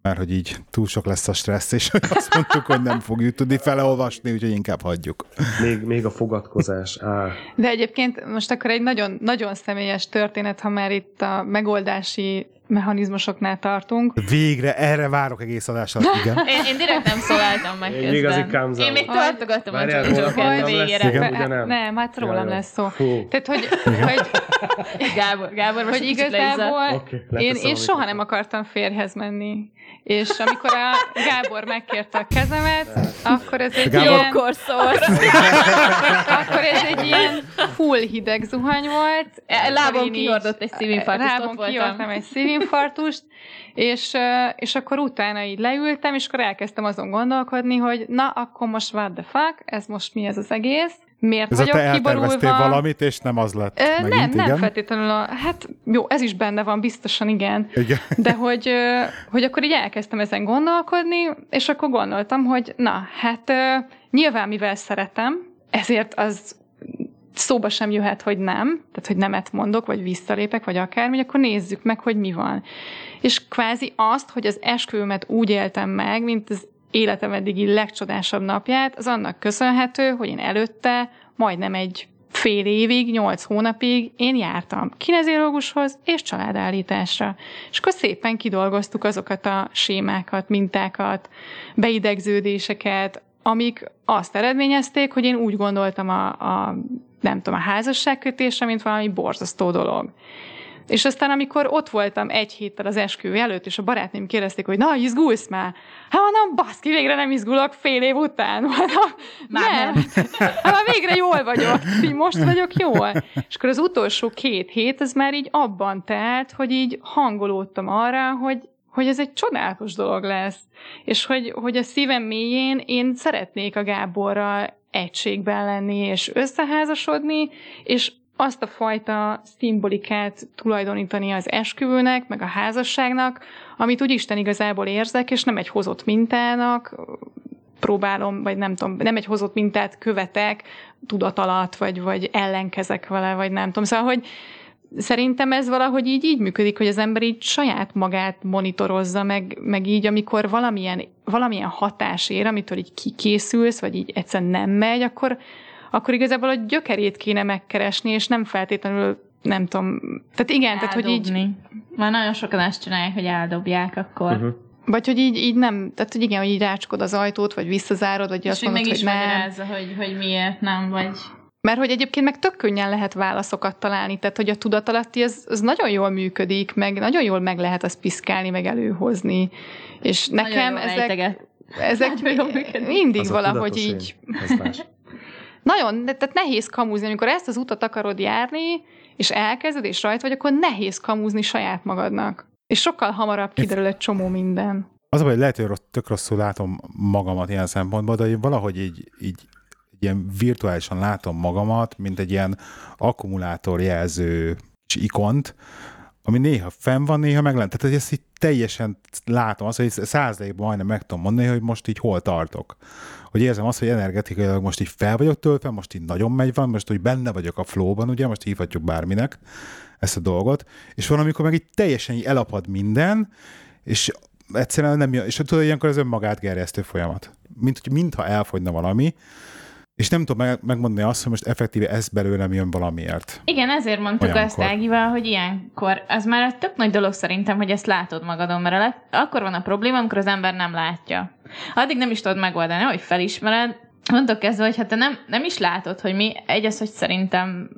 mert hogy így túl sok lesz a stressz, és azt mondtuk, hogy nem fogjuk tudni feleolvasni, úgyhogy inkább hagyjuk. Még, még a fogadkozás. Á. De egyébként most akkor egy nagyon, nagyon személyes történet, ha már itt a megoldási mechanizmusoknál tartunk. Végre, erre várok egész adásra. Igen. én, én direkt nem szóláltam meg közben. Igazi Én még tartogattam a Joker végére. Nem, nem, hát rólam lesz szó. Fú. Tehát, hogy, hogy Gábor, Gábor most hogy igazából okay, én, én soha nem akartam férhez menni. És amikor a Gábor megkérte a kezemet, akkor ez egy Gábor... ilyen... akkor ez egy ilyen full hideg zuhany volt. E, lábom kihordott egy szívinfarktust, Lábom kihordtam egy szívinfarktust, és, és akkor utána így leültem, és akkor elkezdtem azon gondolkodni, hogy na, akkor most what the fuck, ez most mi ez az egész, miért ez vagyok te kiborulva. valamit, és nem az lett Ö, megint, Nem, igen? nem feltétlenül. A, hát jó, ez is benne van, biztosan igen. igen. De hogy, hogy akkor így elkezdtem ezen gondolkodni, és akkor gondoltam, hogy na, hát nyilván mivel szeretem, ezért az szóba sem jöhet, hogy nem, tehát hogy nemet mondok, vagy visszalépek, vagy akármi, akkor nézzük meg, hogy mi van. És kvázi azt, hogy az esküvőmet úgy éltem meg, mint az életem eddigi legcsodásabb napját, az annak köszönhető, hogy én előtte majdnem egy fél évig, nyolc hónapig én jártam kineziológushoz és családállításra. És akkor szépen kidolgoztuk azokat a sémákat, mintákat, beidegződéseket, amik azt eredményezték, hogy én úgy gondoltam a, a nem tudom, a házasságkötésre, mint valami borzasztó dolog. És aztán, amikor ott voltam egy héttel az esküvő előtt, és a barátném kérdezték, hogy na, izgulsz már? Hát mondom, baszki, végre nem izgulok fél év után. Mondom, már nem. nem. Hát már végre jól vagyok. Így most vagyok jól. És akkor az utolsó két hét, ez már így abban telt, hogy így hangolódtam arra, hogy hogy ez egy csodálatos dolog lesz, és hogy, hogy a szívem mélyén én szeretnék a Gáborral egységben lenni, és összeházasodni, és azt a fajta szimbolikát tulajdonítani az esküvőnek, meg a házasságnak, amit úgy Isten igazából érzek, és nem egy hozott mintának próbálom, vagy nem tudom, nem egy hozott mintát követek tudat alatt, vagy, vagy ellenkezek vele, vagy nem tudom. Szóval, hogy szerintem ez valahogy így, így működik, hogy az ember így saját magát monitorozza, meg, meg így, amikor valamilyen, valamilyen hatás ér, amitől így kikészülsz, vagy így egyszerűen nem megy, akkor, akkor igazából a gyökerét kéne megkeresni, és nem feltétlenül nem tudom, tehát igen, Eldobni. tehát hogy így... Már nagyon sokan ezt csinálják, hogy eldobják akkor. Uh-huh. Vagy hogy így, így nem, tehát hogy igen, hogy így rácskod az ajtót, vagy visszazárod, vagy és azt mondod, meg hogy nem. hogy, hogy miért nem, vagy... Mert hogy egyébként meg tök könnyen lehet válaszokat találni, tehát hogy a tudatalatti az, az nagyon jól működik, meg nagyon jól meg lehet azt piszkálni, meg előhozni. És nekem ezek, ezek működik. mindig Az valahogy így. Nagyon, tehát nehéz kamúzni, amikor ezt az utat akarod járni, és elkezded, és rajta vagy, akkor nehéz kamúzni saját magadnak. És sokkal hamarabb kiderül egy csomó minden. Az a baj, lehet, hogy tök rosszul látom magamat ilyen szempontból, de valahogy így, így ilyen virtuálisan látom magamat, mint egy ilyen akkumulátor jelző ikont, ami néha fenn van, néha meg lent. Tehát hogy ezt így teljesen látom, azt, hogy százalékban majdnem meg tudom mondani, hogy most így hol tartok. Hogy érzem azt, hogy energetikailag most így fel vagyok töltve, most így nagyon megy van, most úgy benne vagyok a flowban, ugye, most hívhatjuk bárminek ezt a dolgot, és van, amikor meg így teljesen így elapad minden, és egyszerűen nem jön, és tudod, ilyenkor az önmagát gerjesztő folyamat. Mint hogy mintha elfogyna valami, és nem tudom meg, megmondani azt, hogy most effektíve ez belőlem jön valamiért. Igen, ezért mondtuk Olyankor. azt Ágival, hogy ilyenkor, az már egy tök nagy dolog szerintem, hogy ezt látod magadon, mert leg- akkor van a probléma, amikor az ember nem látja. Addig nem is tudod megoldani, hogy felismered, mondok kezdve, hogy hát te nem, nem is látod, hogy mi, egy az, hogy szerintem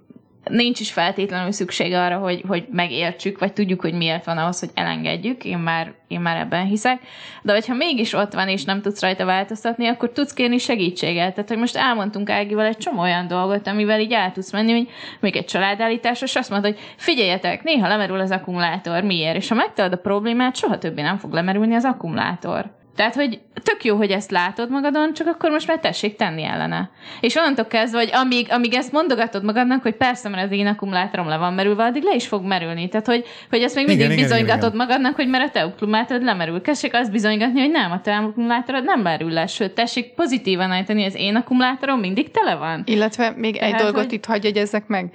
nincs is feltétlenül szükség arra, hogy, hogy megértsük, vagy tudjuk, hogy miért van ahhoz, hogy elengedjük. Én már, én már ebben hiszek. De hogyha mégis ott van, és nem tudsz rajta változtatni, akkor tudsz kérni segítséget. Tehát, hogy most elmondtunk Ágival egy csomó olyan dolgot, amivel így el tudsz menni, hogy még egy családállítás, és azt mondod, hogy figyeljetek, néha lemerül az akkumulátor, miért? És ha megtalad a problémát, soha többé nem fog lemerülni az akkumulátor. Tehát, hogy tök jó, hogy ezt látod magadon, csak akkor most már tessék tenni ellene. És onnantól kezdve, hogy amíg, amíg ezt mondogatod magadnak, hogy persze, mert az én akkumulátorom le van merülve, addig le is fog merülni. Tehát, hogy, hogy ezt még mindig Igen, igen, bizonygatod igen, magadnak, hogy mert a te akkumulátorod lemerül. Tessék azt bizonygatni, hogy nem, a te akkumulátorod nem merül le. Sőt, tessék pozitívan állítani, az én akkumulátorom mindig tele van. Illetve még egy Tehát, dolgot hogy- itt hagyj jegyezzek meg.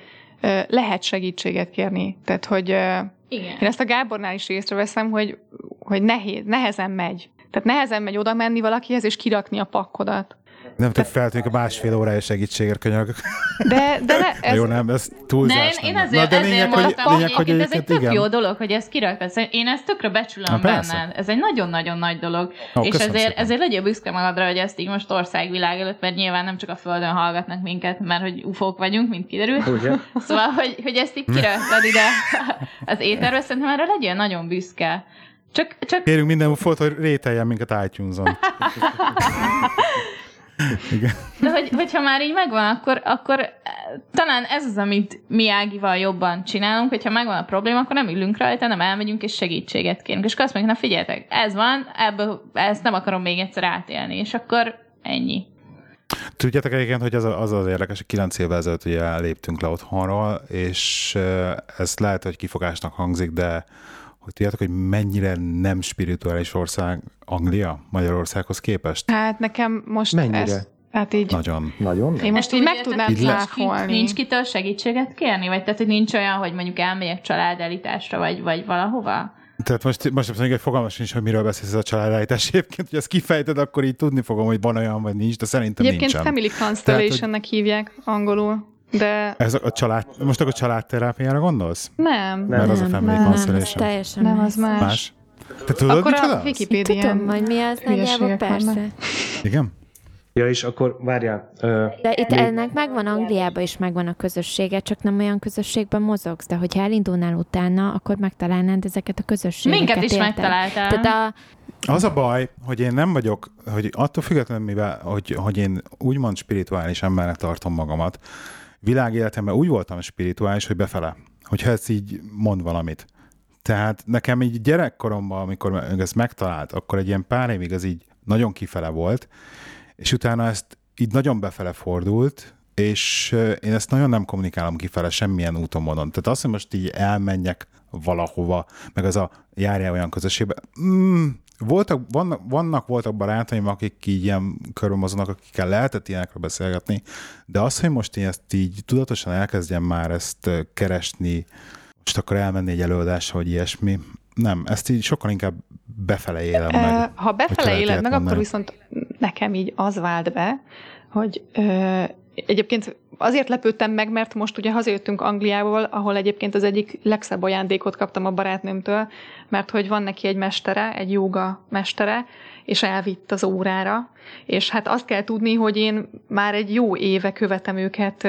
Lehet segítséget kérni. Tehát, hogy Igen. én ezt a Gábornál is észreveszem, hogy, hogy nehéz, nehezen megy. Tehát nehezen megy oda menni valakihez, és kirakni a pakkodat. Nem tudom, feltűnik a másfél órája segítségért könyörgök. De, de ne, ez, Jó, nem, ez túlzás. Nem, én nem. azért, Na, de ezért lényeg, hogy, lényeg, hogy ez egy tök igen. jó dolog, hogy ezt kirakod. Én ezt tökre becsülöm benned. Ez egy nagyon-nagyon nagy dolog. Ó, és ezért, szépen. ezért legyél büszke magadra, hogy ezt így most országvilág előtt, mert nyilván nem csak a Földön hallgatnak minket, mert hogy ufók vagyunk, mint kiderült. Ugye? Szóval, hogy, hogy ezt így kiraktad ide az éterbe, szerintem erre legyél nagyon büszke. Csak, csak Kérünk minden ufót, hogy rételjen minket iTunes-on. Igen. De hogy, hogyha már így megvan, akkor, akkor eh, talán ez az, amit mi Ágival jobban csinálunk, hogyha megvan a probléma, akkor nem ülünk rajta, nem elmegyünk és segítséget kérünk. És akkor azt mondjuk, na figyeljetek, ez van, ebből ezt nem akarom még egyszer átélni, és akkor ennyi. Tudjátok egyébként, hogy az, a- az az érdekes, hogy 9 évvel ezelőtt ugye léptünk le otthonról, és eh, ez lehet, hogy kifogásnak hangzik, de hogy tudjátok, hogy mennyire nem spirituális ország Anglia Magyarországhoz képest? hát nekem most Mennyire? ez, hát így, Nagyon. Nagyon? én most Ezt így úgy meg tudnám Így nincs, cáfolni. nincs kitől segítséget kérni? Vagy tehát, hogy nincs olyan, hogy mondjuk elmegyek családelításra, vagy, vagy valahova? Tehát most, most mondjuk egy fogalmas sincs, hogy miről beszélsz ez a családállítás. Egyébként, hogy ezt kifejted, akkor így tudni fogom, hogy van olyan, vagy nincs, de szerintem Egyébként nincsen. Family Constellationnek hívják angolul, de Ez a család, most akkor családterápiára gondolsz? nem. Nem. Mert az a Nem, Family nem, Nem, ez Constellation. teljesen Nem, az más. más. Te tudod, Akkor micsoda a az? Wikipédián Tudom, hogy mi az nagyjából persze. vannak. Igen? Ja, és akkor várjál. Ö, De itt Még- ennek megvan Angliában is megvan a közössége, csak nem olyan közösségben mozogsz. De hogyha elindulnál utána, akkor megtalálnád ezeket a közösségeket. Minket is megtaláltál. Tehát a, Az a baj, hogy én nem vagyok, hogy attól függetlenül, mivel, hogy, hogy én úgymond spirituális embernek tartom magamat, világéletemben úgy voltam spirituális, hogy befele. Hogyha ez így mond valamit. Tehát nekem így gyerekkoromban, amikor ezt megtalált, akkor egy ilyen pár évig az így nagyon kifele volt, és utána ezt így nagyon befele fordult, és én ezt nagyon nem kommunikálom kifele semmilyen úton módon. Tehát azt, hogy most így elmenjek valahova, meg az a járjál olyan közösségbe. Mm, voltak, vannak, vannak, voltak barátaim, akik így ilyen körben mozognak, akikkel lehetett ilyenekről beszélgetni, de az, hogy most én ezt így tudatosan elkezdjem már ezt keresni, most akkor elmenni egy előadásra, vagy ilyesmi, nem, ezt így sokkal inkább befele élem meg. Ha befele éled meg, akkor mondani. viszont nekem így az vált be, hogy ö, Egyébként azért lepődtem meg, mert most ugye hazajöttünk Angliából, ahol egyébként az egyik legszebb ajándékot kaptam a barátnőmtől, mert hogy van neki egy mestere, egy joga mestere, és elvitt az órára, és hát azt kell tudni, hogy én már egy jó éve követem őket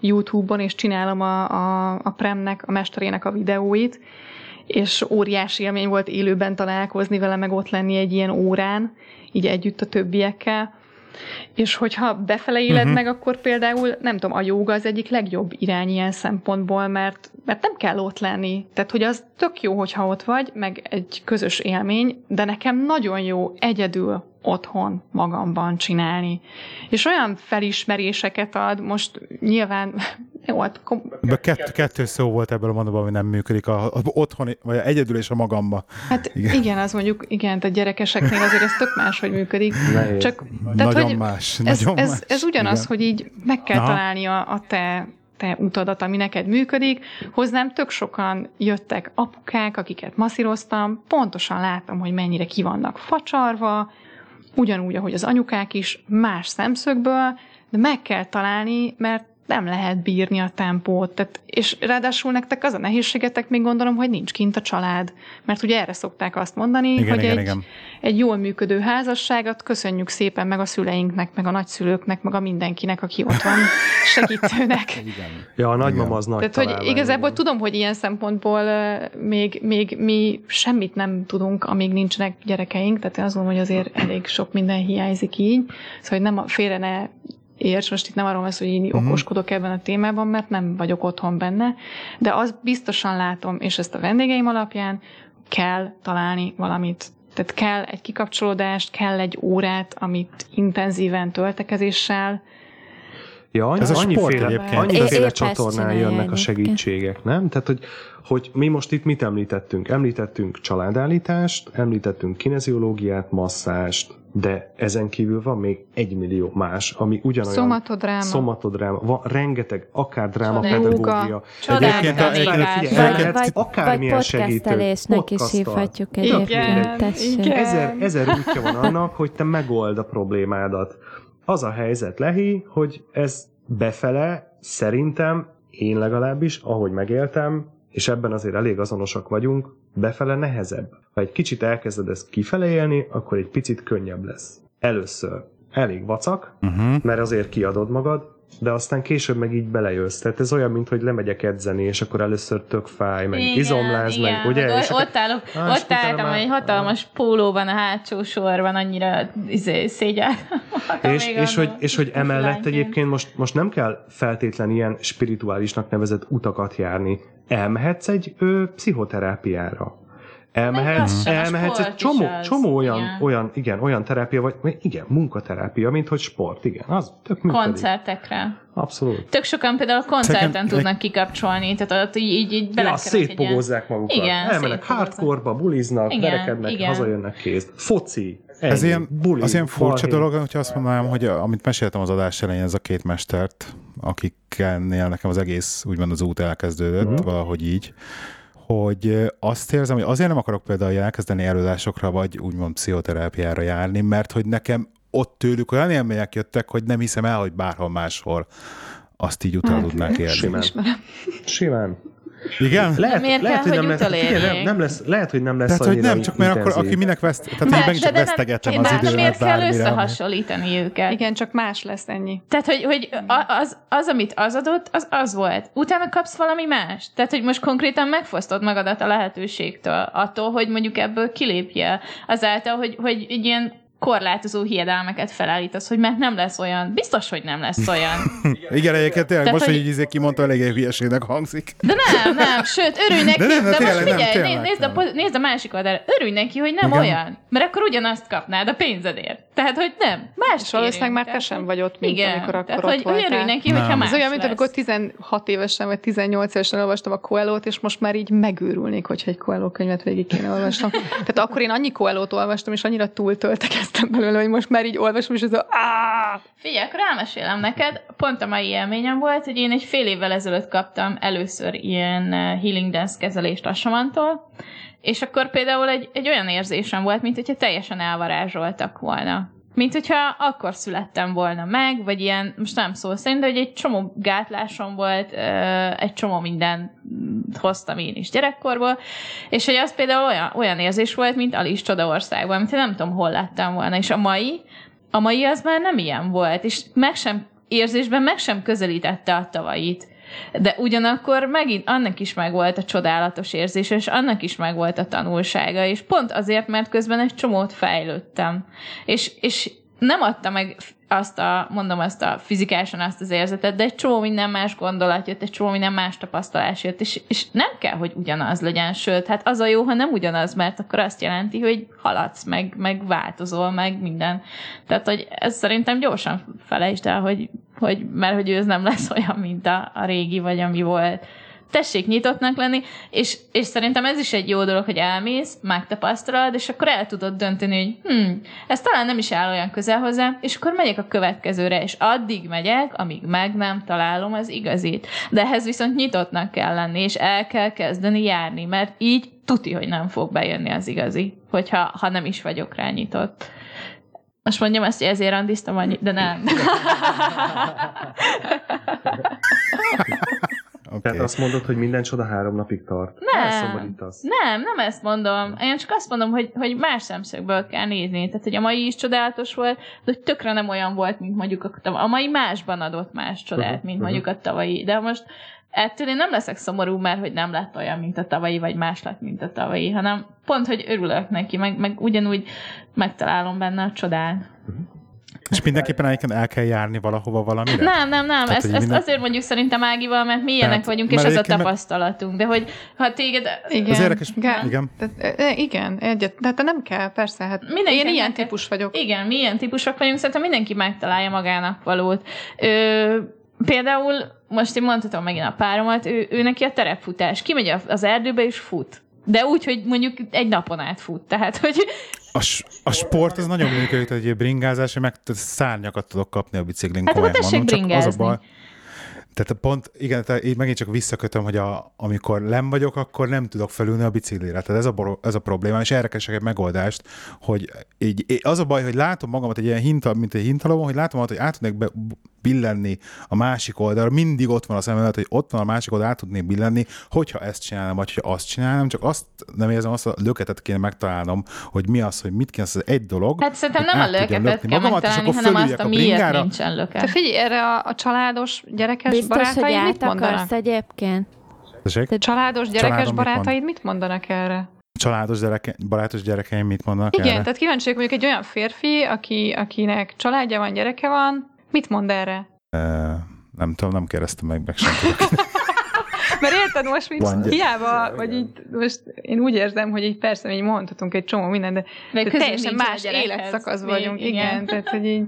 YouTube-on, és csinálom a, a, a Premnek, a mesterének a videóit, és óriási élmény volt élőben találkozni vele, meg ott lenni egy ilyen órán, így együtt a többiekkel. És hogyha befele éled uh-huh. meg, akkor például, nem tudom, a jóga az egyik legjobb irány ilyen szempontból, mert, mert nem kell ott lenni. Tehát, hogy az tök jó, hogyha ott vagy, meg egy közös élmény, de nekem nagyon jó egyedül otthon magamban csinálni. És olyan felismeréseket ad, most nyilván jó, hát kom- Kett, kettő szó volt ebből a mondatban, ami nem működik, a, a otthon, vagy egyedül és a magamba. Hát igen. igen, az mondjuk, igen, a gyerekeseknél azért ez tök más, hogy működik. Nehéz. Csak, Tehát, nagyon hogy más. Ez, nagyon ez, más. ez ugyanaz, Igen. hogy így meg kell Aha. találni a, a te te utadat, ami neked működik. Hozzám tök sokan jöttek apukák, akiket masszíroztam, pontosan látom, hogy mennyire ki vannak facsarva, ugyanúgy, ahogy az anyukák is, más szemszögből, de meg kell találni, mert nem lehet bírni a tempót. Tehát, és ráadásul nektek az a nehézségetek, még gondolom, hogy nincs kint a család. Mert ugye erre szokták azt mondani, Igen, hogy igen, egy, igen. egy jól működő házasságot köszönjük szépen meg a szüleinknek, meg a nagyszülőknek, meg a mindenkinek, aki ott van segítőnek. Igen. Ja, a nagymama az nagy Tehát, hogy igazából igen. tudom, hogy ilyen szempontból még, még mi semmit nem tudunk, amíg nincsenek gyerekeink, tehát én azt gondolom, hogy azért elég sok minden hiányzik így, szóval hogy nem a- félre ne érts, most itt nem arról van hogy én okoskodok ebben a témában, mert nem vagyok otthon benne, de azt biztosan látom, és ezt a vendégeim alapján kell találni valamit. Tehát kell egy kikapcsolódást, kell egy órát, amit intenzíven töltekezéssel, Ja, annyi, Ez a sport annyiféle, egyébként. Én annyiféle csatornán jönnek a segítségek, nem? Tehát, hogy, hogy mi most itt mit említettünk? Említettünk családállítást, említettünk kineziológiát, masszást, de ezen kívül van még egy millió más, ami ugyanolyan... Szomatodráma. Szomatodráma. Van rengeteg, akár Jóga. drámapedagógia. Egyébként a- Egyébként egyébként Vagy- vagy, vagy akármilyen segítő. podcastelésnek is hívhatjuk egyébként, tessék. igen. Ezer, ezer útja van annak, hogy te megold a problémádat. Az a helyzet, Lehi, hogy ez befele szerintem, én legalábbis, ahogy megéltem, és ebben azért elég azonosak vagyunk, befele nehezebb. Ha egy kicsit elkezded ezt kifele élni, akkor egy picit könnyebb lesz. Először elég vacak, Uh-huh. mert azért kiadod magad, de aztán később meg így belejössz. Tehát ez olyan, mint hogy lemegyek edzeni, és akkor először tök fáj, meg Igen, izomláz, igen. meg ugye? Ott, És ott, állok, Á, ott álltam már- egy hatalmas pólóban a hátsó sorban, annyira izé, szégyel. és, és, hogy, és hogy emellett egyébként most, most nem kell feltétlen ilyen spirituálisnak nevezett utakat járni. Elmehetsz egy ő, pszichoterápiára. Elmehetsz, elmehetsz egy csomó, csomó olyan, igen. olyan, igen, olyan terápia, vagy igen, munkaterápia, mint hogy sport, igen, az tök működik. koncertekre. Abszolút. Tök sokan például a koncerten Nekem- tudnak kikapcsolni, tehát ott így, így, így Ja, egy ilyen... szétpogozzák magukat. Igen, Elmennek szétpogozzák. hardcore-ba, buliznak, Igen, verekednek, igen. hazajönnek kész. Foci, ennyi, Ez ilyen, buli, az ilyen furcsa balhé. dolog, hogyha azt mondanám, hogy a- amit meséltem az adás elején, ez a két mestert, akiknél nekem az egész úgymond az út elkezdődött, uh-huh. valahogy így, hogy azt érzem, hogy azért nem akarok például elkezdeni előadásokra, vagy úgymond pszichoterápiára járni, mert hogy nekem ott tőlük olyan élmények jöttek, hogy nem hiszem el, hogy bárhol máshol azt így utána tudnák élni. Simán. Simán. Igen? Lehet, miért lehet, kell, hogy hogy nem lesz, figyelj, nem, nem lesz, lehet, hogy nem lesz Tehát, hogy nem, csak mert akkor intenzív. aki minek veszt, tehát Mert- én de nem- vesztegetem az időmet miért kell összehasonlítani őket? Igen, csak más lesz ennyi. Tehát, hogy, hogy az, az, amit az adott, az az volt. Utána kapsz valami más. Tehát, hogy most konkrétan megfosztod magadat a lehetőségtől, attól, hogy mondjuk ebből kilépjél. Azáltal, hogy, hogy egy ilyen korlátozó hiedelmeket felállítasz, hogy mert nem lesz olyan. Biztos, hogy nem lesz olyan. Igen, egyébként tényleg Tehát, most, hogy hogy- így izé kimondta, eléggé hülyeségnek hangzik. De nem, nem, sőt, örülj neki, De nem, de de most tényleg nem, figyelj, tényleg né- nézd, a, nem. poz- nézd a másik oldalra, örülj neki, hogy nem Igen. olyan, mert akkor ugyanazt kapnád a pénzedért. Tehát, hogy nem, más És valószínűleg már te sem vagy ott, mint Igen, amikor akkor tehát, ott hogy, örülj neki, Nem. hogyha más Ez olyan, mint lesz. amikor 16 évesen vagy 18 évesen olvastam a Coelho-t, és most már így megőrülnék, hogyha egy Coelho könyvet végig kéne olvasnom. Tehát akkor én annyi Coelho-t olvastam, és annyira túltöltekeztem belőle, hogy most már így olvasom, és ez a áh! Figyelj, akkor elmesélem neked, pont a mai élményem volt, hogy én egy fél évvel ezelőtt kaptam először ilyen eh, healing dance kezelést a samantól, és akkor például egy, egy olyan érzésem volt, mint hogyha teljesen elvarázsoltak volna. Mint hogyha akkor születtem volna meg, vagy ilyen, most nem szó szerint, de hogy egy csomó gátlásom volt, egy csomó minden hoztam én is gyerekkorból, és hogy az például olyan, olyan érzés volt, mint Alice Csodaországban, én nem tudom, hol lettem volna, és a mai, a mai az már nem ilyen volt, és meg sem érzésben meg sem közelítette a tavait. De ugyanakkor megint annak is meg volt a csodálatos érzés, és annak is meg volt a tanulsága, és pont azért, mert közben egy csomót fejlődtem. És, és nem adta meg azt a, mondom azt a fizikálisan azt az érzetet, de egy csomó minden más gondolat jött, egy csomó minden más tapasztalás jött, és, és nem kell, hogy ugyanaz legyen, sőt, hát az a jó, ha nem ugyanaz, mert akkor azt jelenti, hogy haladsz, meg, meg változol, meg minden. Tehát, hogy ez szerintem gyorsan felejtsd el, hogy, hogy mert hogy ő nem lesz olyan, mint a, a régi, vagy ami volt tessék nyitottnak lenni, és, és szerintem ez is egy jó dolog, hogy elmész, megtapasztalod, és akkor el tudod dönteni, hogy hm, ez talán nem is áll olyan közel hozzá, és akkor megyek a következőre, és addig megyek, amíg meg nem találom az igazit. De ehhez viszont nyitottnak kell lenni, és el kell kezdeni járni, mert így tuti, hogy nem fog bejönni az igazi, hogyha ha nem is vagyok rá nyitott. Most mondjam ezt, hogy ezért randiztam annyi, de nem. Okay. Tehát azt mondod, hogy minden csoda három napig tart. Nem, nem, nem ezt mondom. Én csak azt mondom, hogy, hogy más szemszögből kell nézni. Tehát, hogy a mai is csodálatos volt, de hogy tökre nem olyan volt, mint mondjuk a, a mai másban adott más csodát, uh-huh, mint uh-huh. mondjuk a tavalyi. De most ettől én nem leszek szomorú, mert hogy nem lett olyan, mint a tavalyi, vagy más lett, mint a tavalyi, hanem pont, hogy örülök neki, meg, meg ugyanúgy megtalálom benne a csodát. Uh-huh. És mindenképpen egyébként el kell járni valahova valamire? Nem, nem, nem. Tehát, ezt, ezt minden... azért mondjuk szerintem Ágival, mert mi ilyenek Tehát, vagyunk, és ez a tapasztalatunk. De hogy ha téged... Igen. Az érdekes. Igen. Igen. Tehát, igen, egyet. Tehát nem kell, persze. Hát mindenki én ilyen típus vagyok. Igen, mi ilyen típusok vagyunk, szerintem mindenki megtalálja magának valót. Ö, például most én mondhatom megint a páromat, ő, ő neki a terepfutás. Kimegy az erdőbe és fut. De úgy, hogy mondjuk egy napon át fut. Tehát, hogy a, a sport az nagyon működik, hogy egy bringázás, meg szárnyakat tudok kapni a biciklin. Hát komolyan mondom, csak az a baj, tehát pont, igen, tehát így megint csak visszakötöm, hogy a, amikor lem vagyok, akkor nem tudok felülni a biciklire. Tehát ez a, ez a probléma, és erre keresek egy megoldást, hogy így, az a baj, hogy látom magamat egy ilyen hinta, mint egy hintalomon, hogy látom magamat, hogy át tudnék be, billenni a másik oldalra, mindig ott van a szemem hogy ott van a másik oldal, át tudnék billenni, hogyha ezt csinálom, vagy hogyha azt csinálom, csak azt nem érzem, azt a löketet kéne megtalálnom, hogy mi az, hogy mit kéne, az egy dolog. Hát szerintem nem a löketet kell magamat, megtalálni, hanem azt, a miért nincsen löket. Te figyelj, erre a, a családos, gyerekes Biztos, barátaid hogy mit mondanak? egyébként? Te családos, gyerekes Családom barátaid mit, mit mondanak erre? Családos gyereke, barátos gyerekeim mit mondanak Igen, erre? tehát kíváncsiak mondjuk egy olyan férfi, aki, akinek családja van, gyereke van, Mit mond erre? E, nem tudom, nem kérdeztem meg, meg sem Mert érted, most mint Van, hiába, vagy így, most én úgy érzem, hogy így persze, így mondhatunk egy csomó minden, de, de teljesen más életszakasz vagyunk, igen. igen, tehát hogy így...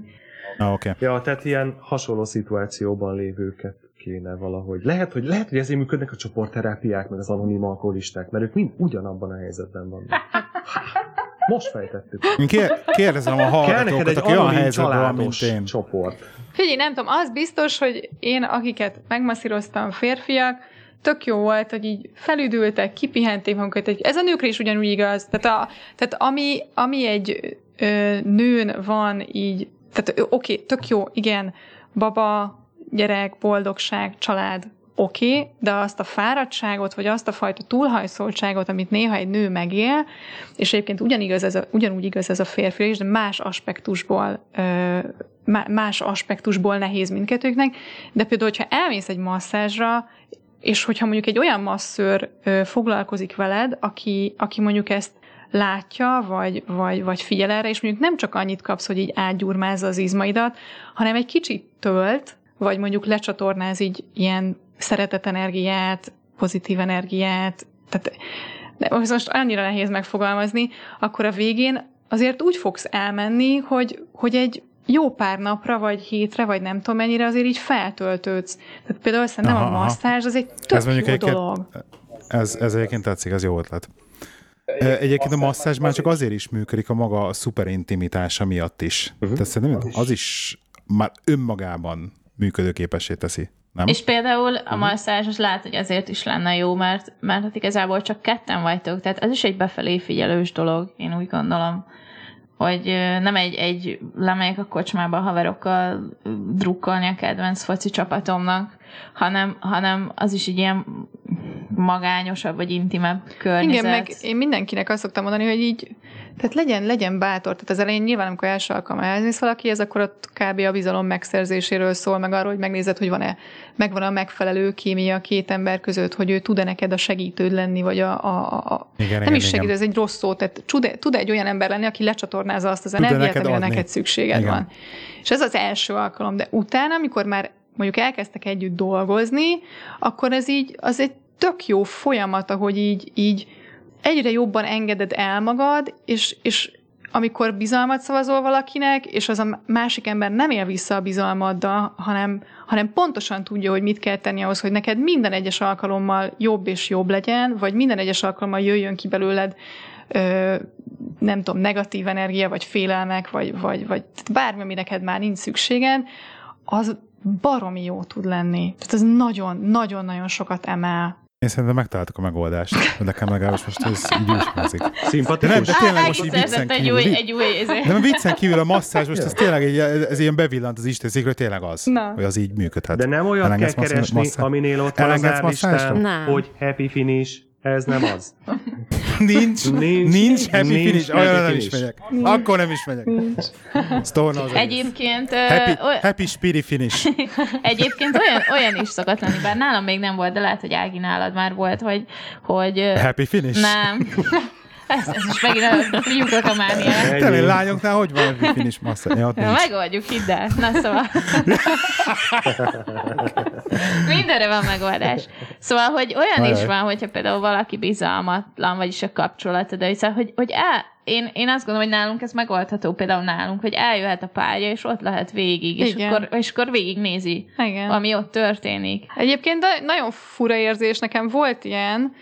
Ah, okay. Ja, tehát ilyen hasonló szituációban lévőket kéne valahogy. Lehet, hogy, lehet, hogy ezért működnek a csoportterápiák, meg az anonim alkoholisták, mert ők mind ugyanabban a helyzetben vannak. Most fejtettük. Én kérdezem a hallgatókat, aki olyan helyzetben van, mint én. csoport. Figyelj, nem tudom, az biztos, hogy én, akiket megmasszíroztam férfiak, tök jó volt, hogy így felüdültek, kipihenték magukat. Ez a nőkre is ugyanúgy igaz. Tehát, a, tehát ami, ami egy ö, nőn van így, tehát oké, okay, tök jó, igen, baba, gyerek, boldogság, család, oké, okay, de azt a fáradtságot, vagy azt a fajta túlhajszoltságot, amit néha egy nő megél, és egyébként ugyanigaz ez a, ugyanúgy igaz ez a férfi is, de más aspektusból, más aspektusból nehéz mindkettőknek, de például, hogyha elmész egy masszázsra, és hogyha mondjuk egy olyan masszőr foglalkozik veled, aki, aki mondjuk ezt látja, vagy, vagy, vagy figyel erre, és mondjuk nem csak annyit kapsz, hogy így átgyurmázza az izmaidat, hanem egy kicsit tölt, vagy mondjuk lecsatornáz így ilyen szeretetenergiát, pozitív energiát, tehát de most annyira nehéz megfogalmazni, akkor a végén azért úgy fogsz elmenni, hogy, hogy egy jó pár napra, vagy hétre, vagy nem tudom mennyire, azért így feltöltődsz. Tehát például szerintem aha, a masszázs az egy tök ez jó dolog. Ez, ez egyébként tetszik, ez jó ötlet. Egyébként a masszázs már csak azért is működik a maga a szuperintimitásra miatt is. Uh-huh. Tehát szerintem az is már önmagában működőképessé teszi. Nem? És például a uh-huh. masszázs lehet, hogy azért is lenne jó, mert, mert hát igazából csak ketten vagytok, tehát ez is egy befelé figyelős dolog, én úgy gondolom. hogy nem egy, egy lemegyek a kocsmába a haverokkal drukkolni a kedvenc foci csapatomnak, hanem, hanem az is egy ilyen magányosabb vagy intimebb környezet. Igen, meg én mindenkinek azt szoktam mondani, hogy így, tehát legyen, legyen bátor. Tehát az elején nyilván, amikor első alkalommal elmész valakihez, akkor ott kb. a bizalom megszerzéséről szól, meg arról, hogy megnézed, hogy van-e, megvan a megfelelő kémia a két ember között, hogy ő tud-e neked a segítőd lenni, vagy a, a, a Igen, nem igen, is segít, igen. ez egy rossz szó, tehát tud, tud egy olyan ember lenni, aki lecsatornázza azt az energiát, neked amire adni? neked szükséged Igen. van. És ez az első alkalom, de utána, amikor már mondjuk elkezdtek együtt dolgozni, akkor ez így, az egy tök jó folyamat, ahogy így, így egyre jobban engeded el magad, és, és amikor bizalmat szavazol valakinek, és az a másik ember nem él vissza a bizalmaddal, hanem, hanem pontosan tudja, hogy mit kell tenni ahhoz, hogy neked minden egyes alkalommal jobb és jobb legyen, vagy minden egyes alkalommal jöjjön ki belőled ö, nem tudom, negatív energia, vagy félelmek, vagy, vagy, vagy bármi, ami neked már nincs szükséged, az baromi jó tud lenni. Tehát ez nagyon, nagyon-nagyon sokat emel. Én szerintem megtaláltuk a megoldást. De nekem legalábbis most ez így úgy hangzik. De nem, Szimpatikus? de tényleg most így viccen egy kívül. új, egy új izé. De a viccen kívül a masszázs most ez tényleg egy, ez ilyen bevillant az Istenszékről, tényleg az. Na. Hogy az így működhet. De nem olyan kell keresni, masszá- aminél ott van az Nem. hogy happy finish, ez nem az. Nincs, Nincs. nincs happy Nincs finish, olyan nem is finish. megyek. Akkor nem is megyek. Storna az egész. Egyébként, ö, Happy, oly- happy spiri finish. egyébként olyan, olyan is szokott lenni, bár nálam még nem volt, de lehet, hogy Ági nálad már volt, hogy, hogy Happy finish? nem. Ez, ez most megint a fiúknak a. Tényleg Ennyi. lányoknál hogy van happy finish masszázs? Ja, megoldjuk, hidd el. Na szóval. Mindenre van megoldás. Szóval, hogy olyan is van, hogyha például valaki bizalmatlan, vagyis a kapcsolata, de hiszen, hogy, hogy el, én, én azt gondolom, hogy nálunk ez megoldható, például nálunk, hogy eljöhet a párja, és ott lehet végig, és Igen. akkor, és akkor végignézi, Igen. ami ott történik. Egyébként de nagyon fura érzés, nekem volt ilyen,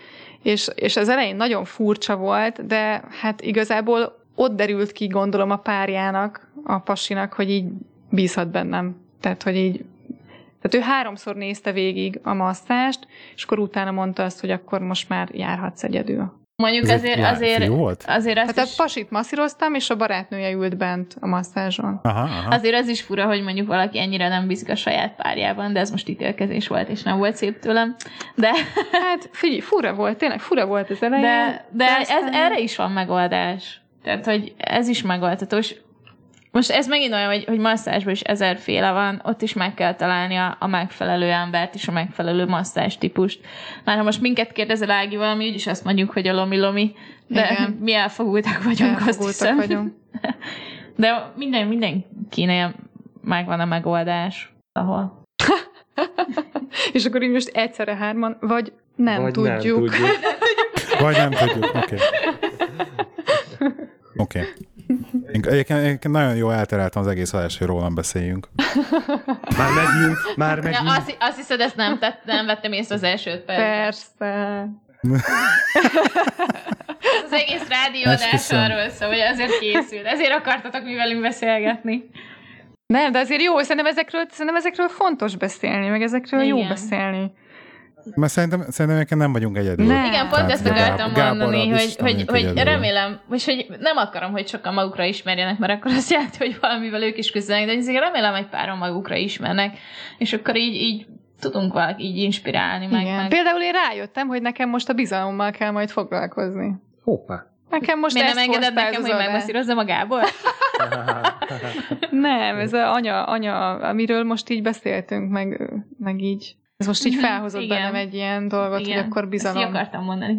és, és az elején nagyon furcsa volt, de hát igazából ott derült ki, gondolom, a párjának, a pasinak, hogy így bízhat bennem. Tehát, hogy így tehát ő háromszor nézte végig a masszást, és akkor utána mondta azt, hogy akkor most már járhatsz egyedül. Mondjuk Ez azért, azért, volt? azért azt Hát a is, pasit masszíroztam, és a barátnője ült bent a masszázson. Aha, aha. azért az is fura, hogy mondjuk valaki ennyire nem bízik a saját párjában, de ez most ítélkezés volt, és nem volt szép tőlem. De, Hát figyelj, fura volt, tényleg fura volt az elején. de, de ez, aztán- erre is van megoldás. Tehát, hogy ez is megoldható, és most ez megint olyan, hogy, hogy masszázsban is ezerféle van, ott is meg kell találni a, a megfelelő embert és a megfelelő masszázs típust. Már ha most minket kérdezel Ági valami, úgyis azt mondjuk, hogy a lomi-lomi, de Igen. mi elfogultak vagyunk, azt Elfogultak hiszem. vagyunk. De minden, mindenkinél megvan a megoldás. Ahol. És akkor így most egyszerre hárman, vagy nem Vagy tudjuk. Nem tudjuk. Vagy nem tudjuk, oké. Oké. Én- Egyébként, egyébként nagyon jó eltereltem az egész adás, hogy rólam beszéljünk. Már megint, már Ja, megint. azt, azt hiszed, ezt nem, tett, nem vettem észre az első öt percben. Persze. Az egész rádióadás arról szól, hogy azért készült. Ezért akartatok mi velünk beszélgetni. Nem, de azért jó, szerintem ezekről, szerintem ezekről fontos beszélni, meg ezekről jó Igen. beszélni. Mert szerintem, szerintem nem vagyunk egyedül. Nem. Igen, pont Tehát ezt Gábor- akartam Gáborral mondani, hogy, hogy, hogy egyedül. remélem, és hogy nem akarom, hogy sokan magukra ismerjenek, mert akkor azt jelenti, hogy valamivel ők is küzdenek, de azért remélem, hogy páron magukra ismernek, és akkor így, így tudunk valaki így inspirálni, meg, Igen. meg. Például én rájöttem, hogy nekem most a bizalommal kell majd foglalkozni. Hoppá. Nekem most Miért nem engeded nekem, hogy megmasszírozzam a Gábor? Nem, ez a anya, anya, amiről most így beszéltünk, meg, meg így. Ez most így Mhm, felhozott igen. bennem egy ilyen dolgot, Igen. hogy akkor Ezt bizalom. akartam mondani.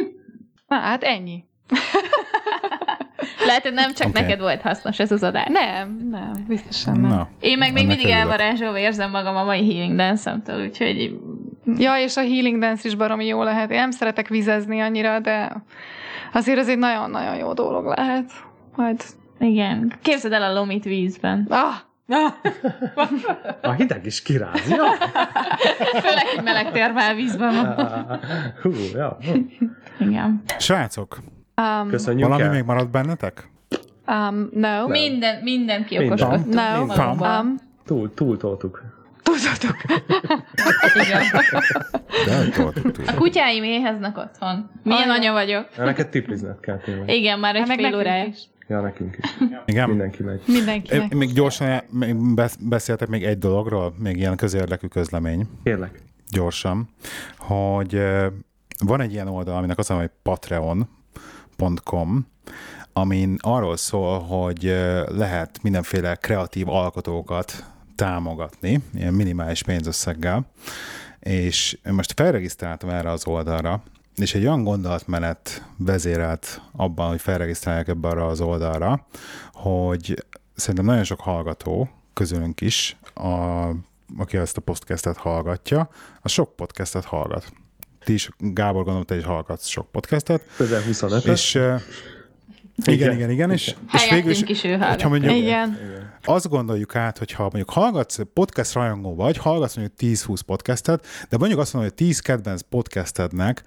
Na, hát ennyi. Lehet, hogy nem csak Oké. neked volt hasznos ez az adás. Nem, nem, biztosan nem. Na, Én meg még mindig elvarázsolva érzem magam a mai healing dance úgyhogy Ja, és a healing dance is baromi jó lehet. Én nem szeretek vizezni annyira, de azért ez egy nagyon-nagyon jó dolog lehet. Majd... igen. Képzeld el a lomit vízben. Ah! A hideg is kirázja. Főleg, hogy meleg termálvízben van. Hú, ja. Igen. srácok, Um, Köszönjük valami el. még maradt bennetek? um, no. Minden, minden ki Minden. No. magunkban. Um, Túl, túl toltuk. tudod, Igen. Túl. A kutyáim éheznek otthon. Milyen Ajaj. anya vagyok. Neked tiplizned kell tényleg. Igen, már egy meg fél órája. is. Ja, nekünk is. Igen? Mindenki megy. Mindenkinek. Én Még gyorsan beszéltek még egy dologról, még ilyen közérdekű közlemény, Kérlek. gyorsan, hogy van egy ilyen oldal, aminek az a hogy patreon.com, amin arról szól, hogy lehet mindenféle kreatív alkotókat támogatni, ilyen minimális pénzösszeggel, és én most felregisztráltam erre az oldalra, és egy olyan gondolatmenet vezérelt abban, hogy felregisztrálják ebbe arra az oldalra, hogy szerintem nagyon sok hallgató közülünk is, a, aki ezt a podcastet hallgatja, a sok podcastet hallgat. Ti is, Gábor, gondolom, te is hallgatsz sok podcastet, Közel 25 és uh, igen, igen, igen, és, és végül is, is ő hogyha mondjuk, Igen. azt gondoljuk át, hogy ha mondjuk hallgatsz, podcast rajongó vagy, hallgatsz mondjuk 10-20 podcastet, de mondjuk azt mondod, hogy 10 kedvenc podcastednek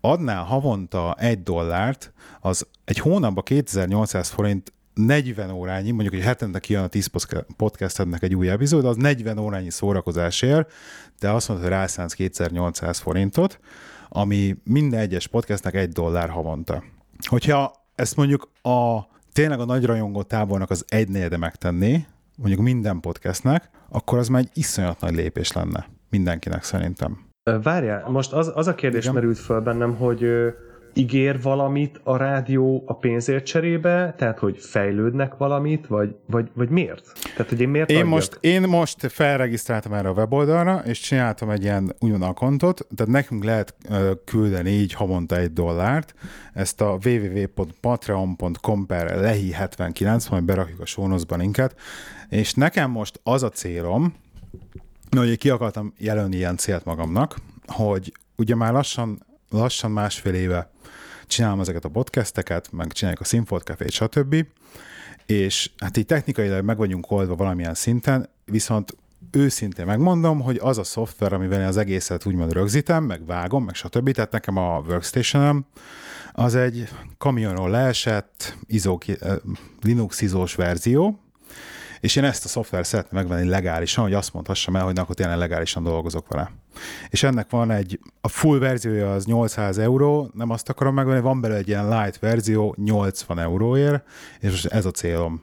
adnál havonta egy dollárt, az egy hónapban 2800 forint 40 órányi, mondjuk, hogy hetente kijön a 10 podca- podcastednek egy új epizód, az 40 órányi szórakozásért, de azt mondod, hogy rászánsz 2800 forintot, ami minden egyes podcastnek egy dollár havonta. Hogyha ezt mondjuk a tényleg a nagy rajongó tábornak az egy negyede megtenné, mondjuk minden podcastnek, akkor az már egy iszonyat nagy lépés lenne mindenkinek szerintem. Várjál, most az, az a kérdés Igen. merült föl bennem, hogy ö, ígér valamit a rádió a pénzért cserébe, tehát hogy fejlődnek valamit, vagy, vagy, vagy miért? Tehát, hogy én miért Én adjak? most, én most felregisztráltam erre a weboldalra, és csináltam egy ilyen úgymond akkontot, tehát nekünk lehet ö, küldeni így havonta egy dollárt, ezt a www.patreon.com per lehi 79, majd berakjuk a sónoszban linket, és nekem most az a célom, hogy én ki akartam jelölni ilyen célt magamnak, hogy ugye már lassan, lassan másfél éve csinálom ezeket a podcasteket, meg csináljuk a Sinfold Café-t, stb. És hát így technikailag meg vagyunk oldva valamilyen szinten, viszont őszintén megmondom, hogy az a szoftver, amivel én az egészet úgymond rögzítem, meg vágom, meg stb. Tehát nekem a workstation az egy kamionról leesett ISO, Linux izós verzió, és én ezt a szoftvert szeretném megvenni legálisan, hogy azt mondhassam el, hogy na, akkor tényleg legálisan dolgozok vele. És ennek van egy, a full verziója az 800 euró, nem azt akarom megvenni, van belőle egy ilyen light verzió 80 euróért, és most ez a célom.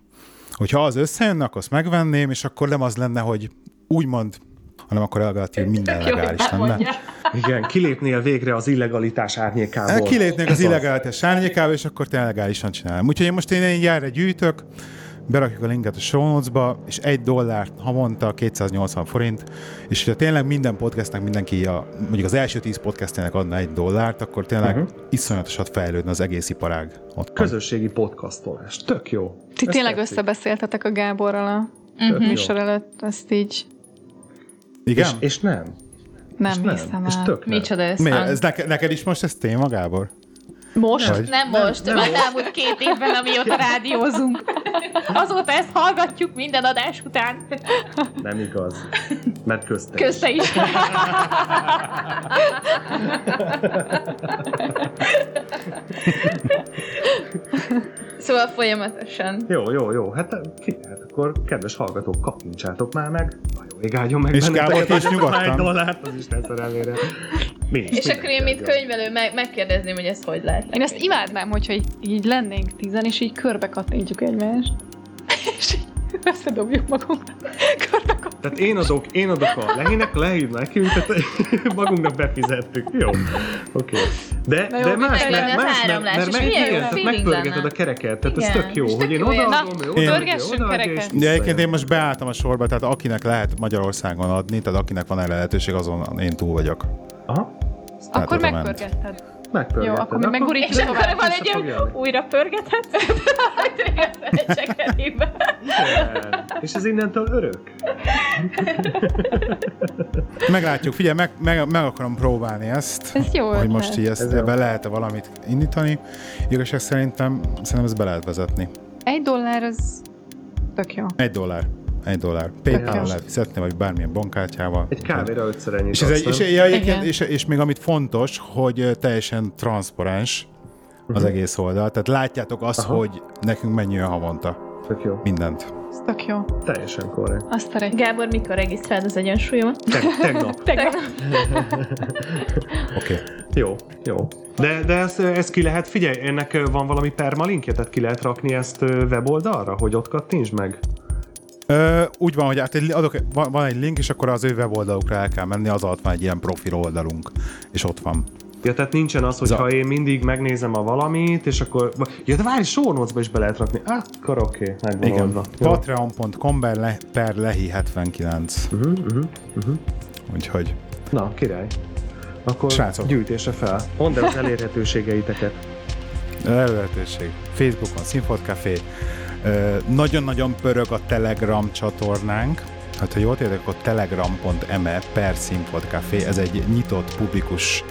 Hogyha az összejönne, akkor azt megvenném, és akkor nem az lenne, hogy úgymond, hanem akkor legalább minden legális lenne. Igen, kilépnél végre az illegalitás árnyékából. Kilépnék az Ez illegális árnyékába, és akkor tényleg legálisan csinálom. Úgyhogy én most én így erre gyűjtök, berakjuk a linket a show notes-ba, és egy dollár havonta 280 forint, és hogyha tényleg minden podcastnek mindenki, a, mondjuk az első 10 podcastének adna egy dollárt, akkor tényleg uh-huh. iszonyatosat fejlődne az egész iparág ott. Közösségi podcastolás. Tök jó. Ti Ez tényleg tetszik. összebeszéltetek a Gáborral a jó. műsor előtt, ezt így Igen? És, és nem. nem és nem. hiszem És el. tök nem. Micsoda Miért? Ez neke, neked is most ez téma, Gábor? Most? Vagy? Nem most, nem, már elmúlt két évben, amióta rádiózunk. Azóta ezt hallgatjuk minden adás után. Nem igaz. Mert köztes. Közte is. Szóval folyamatosan. Jó, jó, jó. Hát hát akkor kedves hallgatók, kapincsátok már meg. Jó ég áldjon meg És Gábor, már nyugodtan. Egy dollárt, az Isten szerelmére. Mi is, És akkor én, mint könyvelő, meg, megkérdezném, hogy ez hogy lehet. Én ezt imádnám, hogyha így, így lennénk tizen, és így körbe kattintjuk egymást. És így összedobjuk kattintjuk. Tehát én adok, én adok a lehinek, lehív nekünk, tehát magunknak befizettük. Jó, oké. De, Na jó, de más, mert, az más, mert, mert és meg, igen, tehát megpörgeted a kereket, tehát ez Igen. tök jó, És hogy én odaadom, ő odaadja, kereket. De egyébként én most beálltam a sorba, tehát akinek lehet Magyarországon adni, tehát akinek van erre lehetőség, azon én túl vagyok. Aha, Tehát Akkor megpörgetted. Megpörgeted. Jó, akkor mi megurítjuk És akkor van egy ilyen újra csekerébe. Igen. És ez innentől örök. Meglátjuk, figyelj, meg, meg, meg akarom próbálni ezt. Ez jó hogy most így ezt Ez ebbe lehet-e valamit indítani. Igazság szerintem, szerintem ezt be lehet vezetni. Egy dollár az tök jó. Egy dollár. Egy dollár. jó. PayPal lehet fizetni, vagy bármilyen bankkártyával. Egy kávéra ötször ennyit És, ez egy, és, ja, egyébként, és, és még amit fontos, hogy teljesen transzparens az Mhm. egész oldal. Tehát látjátok azt, Aha. hogy nekünk mennyi jön havonta. Tök jó. mindent. Ez tök jó. Teljesen korrekt. Azt a Gábor, mikor regisztráld az egyensúlyomat? Teg- tegnap. Tegnap. Oké. Okay. Jó, jó. De, de ezt, ezt ki lehet, figyelj, ennek van valami permalinkje, tehát ki lehet rakni ezt weboldalra, hogy ott kattints meg? Ö, úgy van, hogy hát egy, adok, van, van egy link, és akkor az ő weboldalukra el kell menni, az alatt van egy ilyen profil oldalunk, és ott van. Ja, tehát nincsen az, hogy ha én mindig megnézem a valamit, és akkor... Ja, de várj, show notes-ba is be lehet rakni. Ah, akkor oké, okay, megvan Igen. oldva. Patreon.com per, le, per lehi 79. Uh-huh, uh-huh, uh-huh. Úgyhogy Na, király. Akkor Srácok. gyűjtése fel. Mondd el az elérhetőségeiteket. lehetőség. Facebookon Színfolt Café. Nagyon-nagyon pörög a Telegram csatornánk. Hát, ha jól értek, akkor telegram.me per Színfolt Café. Ez egy nyitott, publikus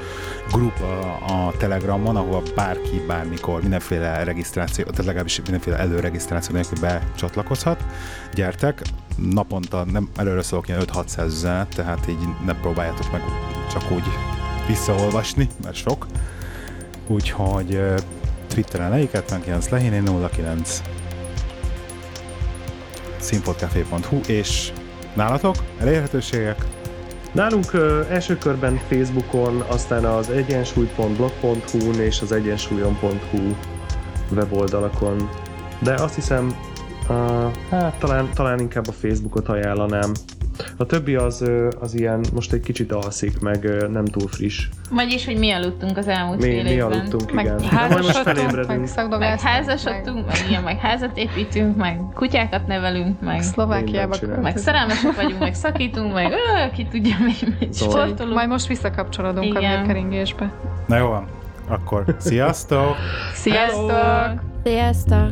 grup a, a Telegramon, ahol bárki bármikor mindenféle regisztráció, tehát legalábbis mindenféle előregisztráció nélkül becsatlakozhat. Gyertek, naponta nem előre szólok ilyen 5-600 üzenet, tehát így ne próbáljátok meg csak úgy visszaolvasni, mert sok. Úgyhogy Twitteren lehi 79 lehiné 09 színpodcafé.hu és nálatok elérhetőségek? Nálunk ö, első körben Facebookon, aztán az egyensúly.blog.hu-n és az egyensúlyon.hu weboldalakon. De azt hiszem, uh, hát talán, talán inkább a Facebookot ajánlanám. A többi az, az ilyen, most egy kicsit alszik, meg nem túl friss. Vagyis, hogy mi aludtunk az elmúlt Mi, fél mi évben. aludtunk, Meg igen. De majd most házasodtunk, meg. Meg házasodtunk, meg házat építünk, meg kutyákat nevelünk, meg, Szlovákiába meg szerelmesek vagyunk, meg szakítunk, meg ö, ki tudja, mi, mi Szóval- sportolunk. Majd most visszakapcsolódunk a Igen. vérkeringésbe. Na jó van, akkor sziasztok! Sziasztok! Sziasztok!